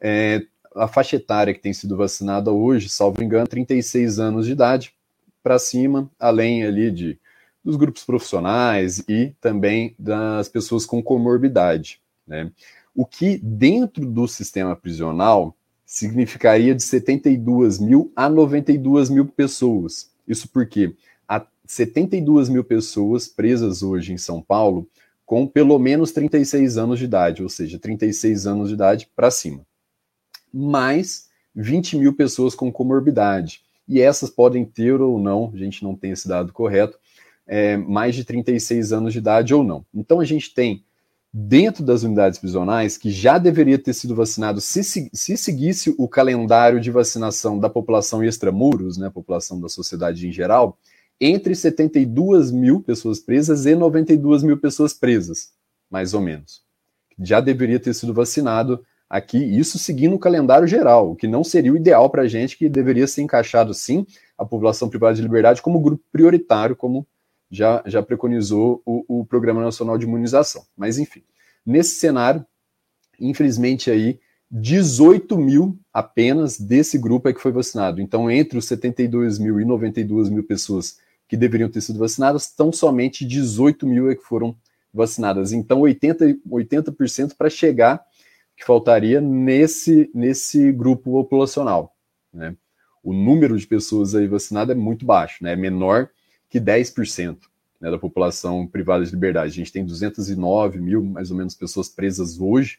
é, a faixa etária que tem sido vacinada hoje, salvo engano, 36 anos de idade para cima, além ali de dos grupos profissionais e também das pessoas com comorbidade. Né? O que dentro do sistema prisional significaria de 72 mil a 92 mil pessoas. Isso porque 72 mil pessoas presas hoje em São Paulo com pelo menos 36 anos de idade, ou seja, 36 anos de idade para cima. Mais 20 mil pessoas com comorbidade. E essas podem ter ou não, a gente não tem esse dado correto, é, mais de 36 anos de idade ou não. Então a gente tem dentro das unidades prisionais que já deveria ter sido vacinado se, se seguisse o calendário de vacinação da população extramuros, né, população da sociedade em geral, entre 72 mil pessoas presas e 92 mil pessoas presas, mais ou menos. Já deveria ter sido vacinado aqui, isso seguindo o calendário geral, o que não seria o ideal para a gente, que deveria ser encaixado, sim, a população privada de liberdade como grupo prioritário, como já, já preconizou o, o Programa Nacional de Imunização. Mas, enfim, nesse cenário, infelizmente aí, 18 mil apenas desse grupo é que foi vacinado. Então, entre os 72 mil e 92 mil pessoas que deveriam ter sido vacinadas, tão somente 18 mil é que foram vacinadas. Então, 80%, 80 para chegar, que faltaria nesse, nesse grupo populacional. Né? O número de pessoas aí vacinadas é muito baixo, né? é menor que 10% né, da população privada de liberdade. A gente tem 209 mil, mais ou menos, pessoas presas hoje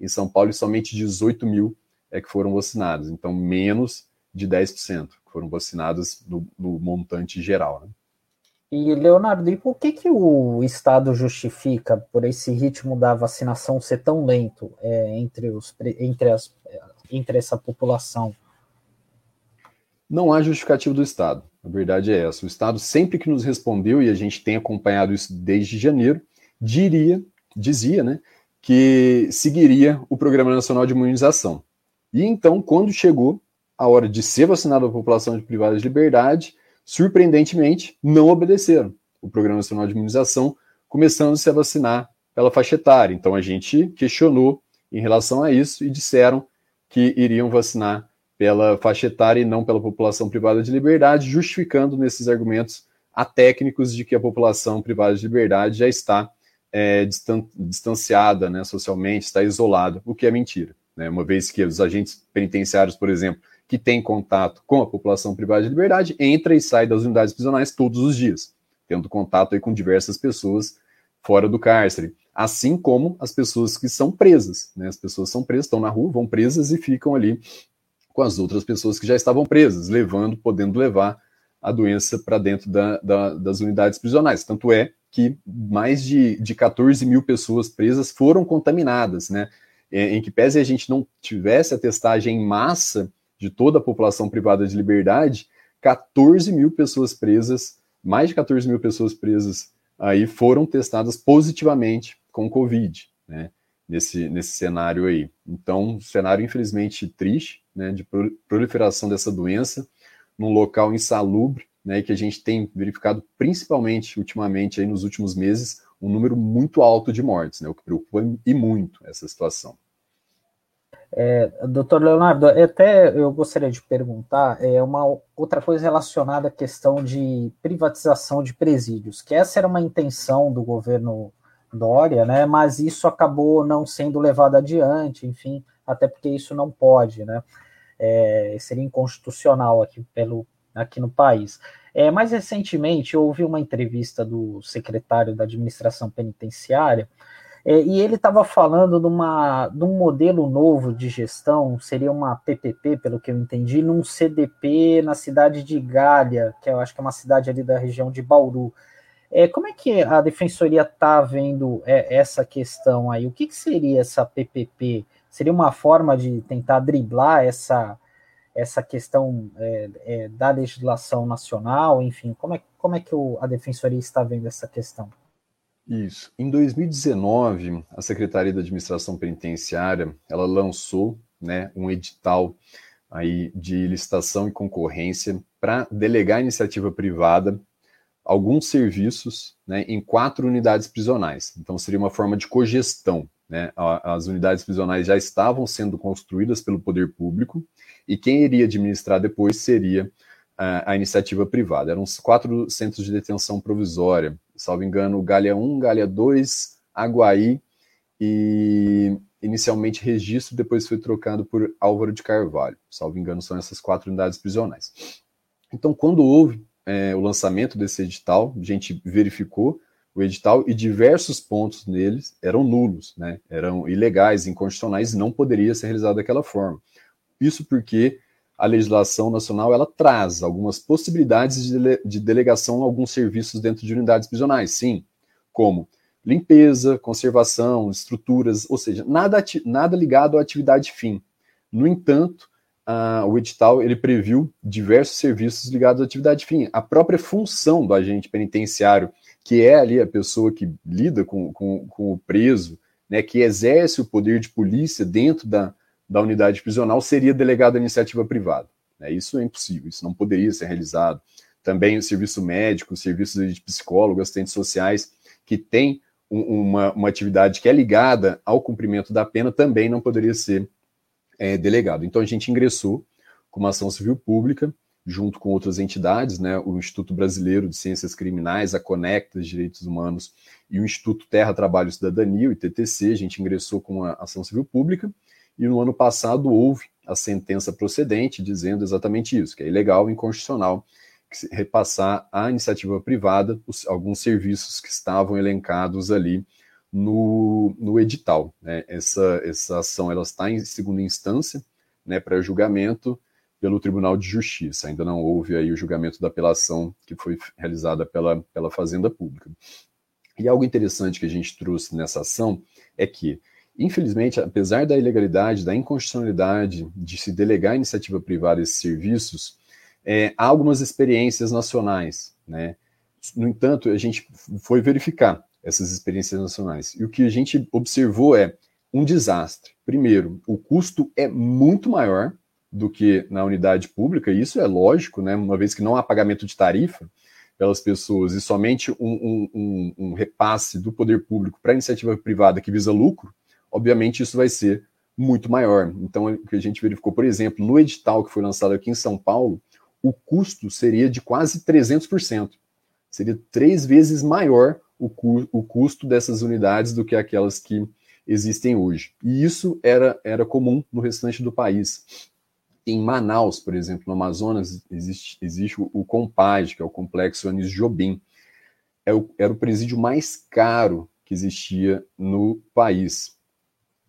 em São Paulo e somente 18 mil é que foram vacinadas. Então, menos de 10% que foram vacinadas no, no montante geral. Né? E, Leonardo, e por que, que o Estado justifica por esse ritmo da vacinação ser tão lento é, entre, os, entre, as, entre essa população? Não há justificativo do Estado. A verdade é essa. O Estado, sempre que nos respondeu, e a gente tem acompanhado isso desde janeiro, diria, dizia, né, que seguiria o Programa Nacional de Imunização. E então, quando chegou a hora de ser vacinada a população de privada de liberdade, surpreendentemente, não obedeceram o Programa Nacional de Imunização, começando-se a vacinar pela faixa etária. Então, a gente questionou em relação a isso e disseram que iriam vacinar pela faixa etária e não pela população privada de liberdade, justificando nesses argumentos a técnicos de que a população privada de liberdade já está é, distan distanciada né, socialmente, está isolada, o que é mentira. Né? Uma vez que os agentes penitenciários, por exemplo, que têm contato com a população privada de liberdade, entra e sai das unidades prisionais todos os dias, tendo contato aí com diversas pessoas fora do cárcere, assim como as pessoas que são presas. Né? As pessoas são presas, estão na rua, vão presas e ficam ali com as outras pessoas que já estavam presas, levando, podendo levar a doença para dentro da, da, das unidades prisionais. Tanto é que mais de, de 14 mil pessoas presas foram contaminadas, né? É, em que pese a gente não tivesse a testagem em massa de toda a população privada de liberdade, 14 mil pessoas presas, mais de 14 mil pessoas presas aí foram testadas positivamente com Covid, né? Nesse, nesse cenário aí. Então, um cenário infelizmente triste, né? De proliferação dessa doença num local insalubre, né? Que a gente tem verificado principalmente ultimamente aí nos últimos meses um número muito alto de mortes, né? O que preocupa e muito essa situação. É, doutor Leonardo, até eu gostaria de perguntar é uma outra coisa relacionada à questão de privatização de presídios, que essa era uma intenção do governo Dória, né? Mas isso acabou não sendo levado adiante, enfim, até porque isso não pode, né? É, seria inconstitucional aqui pelo aqui no país. É, mais recentemente, eu ouvi uma entrevista do secretário da administração penitenciária é, e ele estava falando de, uma, de um modelo novo de gestão, seria uma PPP, pelo que eu entendi, num CDP na cidade de Galha, que eu acho que é uma cidade ali da região de Bauru. É, como é que a defensoria está vendo é, essa questão aí? O que, que, seria essa PPP? Seria uma forma de tentar driblar essa, essa questão é, é da legislação nacional? Enfim, como é, como é que o, a defensoria está vendo essa questão? Isso. Em 2019, a Secretaria da Administração Penitenciária ela lançou né, um edital aí de licitação e concorrência para delegar à iniciativa privada alguns serviços né, em quatro unidades prisionais. Então, seria uma forma de cogestão. Né? As unidades prisionais já estavam sendo construídas pelo poder público e quem iria administrar depois seria a, iniciativa privada. Eram quatro centros de detenção provisória, salvo engano, Galha 1, Galha 2, Aguaí e inicialmente registro, depois foi trocado por Álvaro de Carvalho. Salvo engano, são essas quatro unidades prisionais. Então, quando houve é, o lançamento desse edital, a gente verificou o edital e diversos pontos neles eram nulos, né? eram ilegais, inconstitucionais e não poderia ser realizado daquela forma. Isso porque a legislação nacional ela traz algumas possibilidades de, dele, de delegação a alguns serviços dentro de unidades prisionais, sim, como limpeza, conservação, estruturas, ou seja, nada, nada ligado à atividade fim. No entanto, uh, o edital ele previu diversos serviços ligados à atividade fim. A própria função do agente penitenciário, que é ali a pessoa que lida com, com, com o preso, né, que exerce o poder de polícia dentro da, da unidade prisional seria delegado à iniciativa privada. Né? Isso é impossível, isso não poderia ser realizado. Também o serviço médico, serviços de psicólogo, assistentes sociais, que tem um, uma, uma atividade que é ligada ao cumprimento da pena, também não poderia ser é, delegado. Então a gente ingressou com uma ação civil pública, junto com outras entidades, né, o Instituto Brasileiro de Ciências Criminais, a Conecta Direitos Humanos e o Instituto Terra, Trabalho e Cidadania, o ITTC, a gente ingressou com uma ação civil pública, e no ano passado houve a sentença procedente dizendo exatamente isso, que é ilegal e inconstitucional repassar à iniciativa privada os, alguns serviços que estavam elencados ali no, no edital. Né? Essa, essa ação ela está em segunda instância né, para julgamento pelo Tribunal de Justiça. Ainda não houve aí o julgamento da apelação que foi realizada pela, pela Fazenda Pública. E algo interessante que a gente trouxe nessa ação é que Infelizmente, apesar da ilegalidade, da inconstitucionalidade de se delegar à iniciativa privada esses serviços, é, há algumas experiências nacionais. Né? No entanto, a gente foi verificar essas experiências nacionais. E o que a gente observou é um desastre. Primeiro, o custo é muito maior do que na unidade pública, e isso é lógico, né? uma vez que não há pagamento de tarifa pelas pessoas e somente um, um, um, um repasse do poder público para a iniciativa privada que visa lucro, obviamente isso vai ser muito maior. Então, o que a gente verificou, por exemplo, no edital que foi lançado aqui em São Paulo, o custo seria de quase 300%. Seria três vezes maior o, cu o custo dessas unidades do que aquelas que existem hoje. E isso era, era comum no restante do país. Em Manaus, por exemplo, no Amazonas, existe, existe o, o COMPAG, que é o Complexo Anis Jobim. É o, era o presídio mais caro que existia no país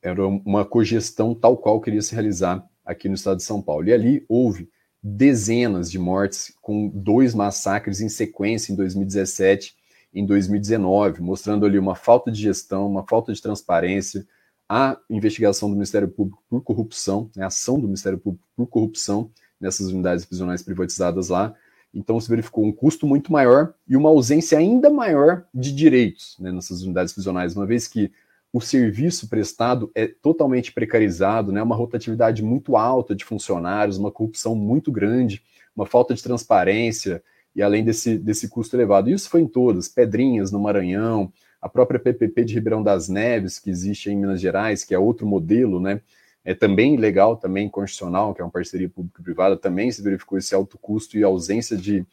era uma cogestão tal qual queria se realizar aqui no estado de São Paulo. E ali houve dezenas de mortes, com dois massacres em sequência em 2017 e em 2019, mostrando ali uma falta de gestão, uma falta de transparência, a investigação do Ministério Público por corrupção, né, a ação do Ministério Público por corrupção nessas unidades prisionais privatizadas lá, Então se verificou um custo muito maior e uma ausência ainda maior de direitos né, nessas unidades prisionais, uma vez que o serviço prestado é totalmente precarizado, né, uma rotatividade muito alta de funcionários, uma corrupção muito grande, uma falta de transparência e além desse, desse custo elevado. Isso foi em todas, Pedrinhas no Maranhão, a própria PPP de Ribeirão das Neves, que existe em Minas Gerais, que é outro modelo, né, é também legal, também constitucional, que é uma parceria público-privada, também se verificou esse alto custo e ausência de,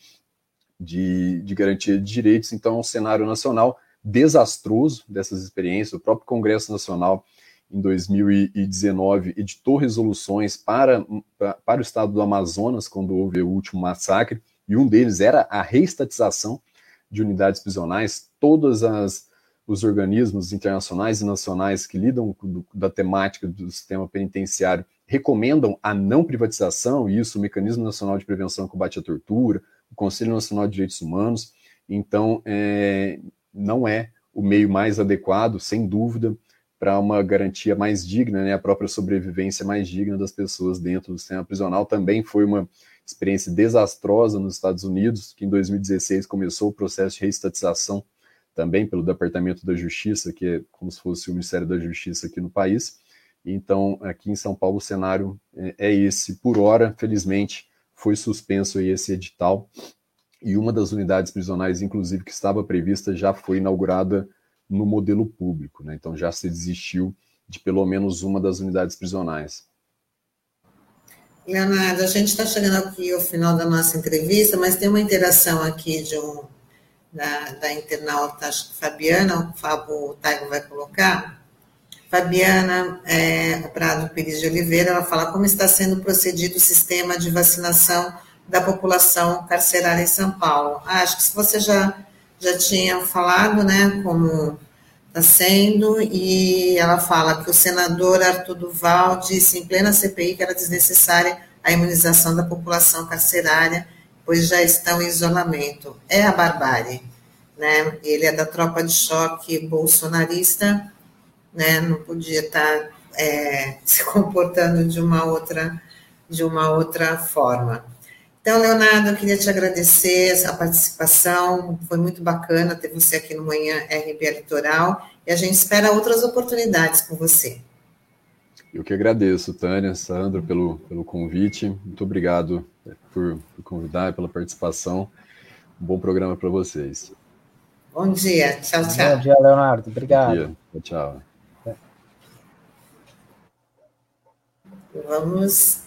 de, de garantia de direitos. Então, é um cenário nacional desastroso dessas experiências. O próprio Congresso Nacional, em 2019, editou resoluções para, para o estado do Amazonas, quando houve o último massacre, e um deles era a reestatização de unidades prisionais. Todas as os organismos internacionais e nacionais que lidam com, da temática do sistema penitenciário recomendam a não privatização, e isso o Mecanismo Nacional de Prevenção e Combate à Tortura, o Conselho Nacional de Direitos Humanos. Então, é, não é o meio mais adequado, sem dúvida, para uma garantia mais digna, né, a própria sobrevivência mais digna das pessoas dentro do sistema prisional. Também foi uma experiência desastrosa nos Estados Unidos, que em 2016 começou o processo de reestatização também pelo Departamento da Justiça, que é como se fosse o Ministério da Justiça aqui no país. Então, aqui em São Paulo, o cenário é, é esse. Por hora, felizmente, foi suspenso esse edital e uma das unidades prisionais, inclusive, que estava prevista, já foi inaugurada no modelo público. Né? Então, já se desistiu de pelo menos uma das unidades prisionais. Leonardo, a gente está chegando aqui ao final da nossa entrevista, mas tem uma interação aqui de um da, da internauta, acho que Fabiana, o Fábio Taigo vai colocar. Fabiana é, Prado Pires de Oliveira, ela fala como está sendo procedido o sistema de vacinação da população carcerária em São Paulo. Ah, acho que você já, já tinha falado, né, como está sendo, e ela fala que o senador Arthur Duval disse em plena CPI que era desnecessária a imunização da população carcerária pois já estão em isolamento. É a barbárie. Né? Ele é da tropa de choque bolsonarista, né? não podia estar é, se comportando de uma outra de uma outra forma. Então, Leonardo, eu queria te agradecer a participação, foi muito bacana ter você aqui no Manhã RBA Litoral, e a gente espera outras oportunidades com você. Eu que agradeço, Tânia, Sandro, pelo, pelo convite. Muito obrigado por, por convidar, pela participação. Um bom programa para vocês. Bom dia. Tchau, tchau. Bom dia, Leonardo. Obrigado. Bom dia. Tchau. Vamos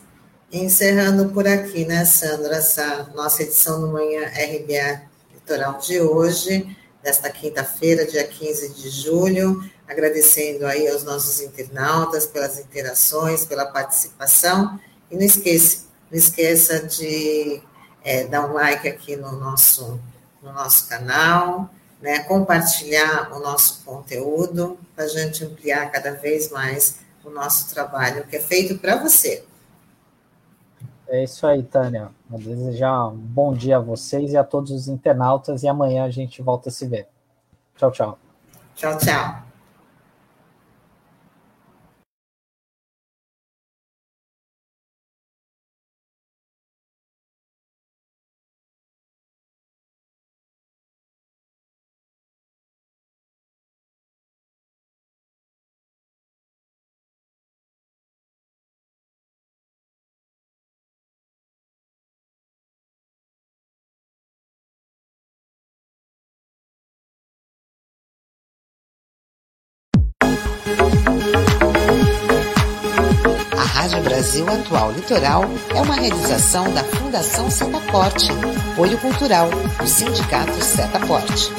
encerrando por aqui, né, Sandra, essa nossa edição do Manhã RBA Litoral de hoje, desta quinta-feira, dia 15 de julho, agradecendo aí aos nossos internautas pelas interações, pela participação, e não esqueça, não esqueça de é, dar um like aqui no nosso, no nosso canal, né, compartilhar o nosso conteúdo para a gente ampliar cada vez mais o nosso trabalho que é feito para você. É isso aí, Tânia. Vou desejar um bom dia a vocês e a todos os internautas e amanhã a gente volta a se ver. Tchau, tchau. Tchau, tchau. Brasil Atual Litoral é uma realização da Fundação Setaporte, apoio cultural do Sindicato Setaporte.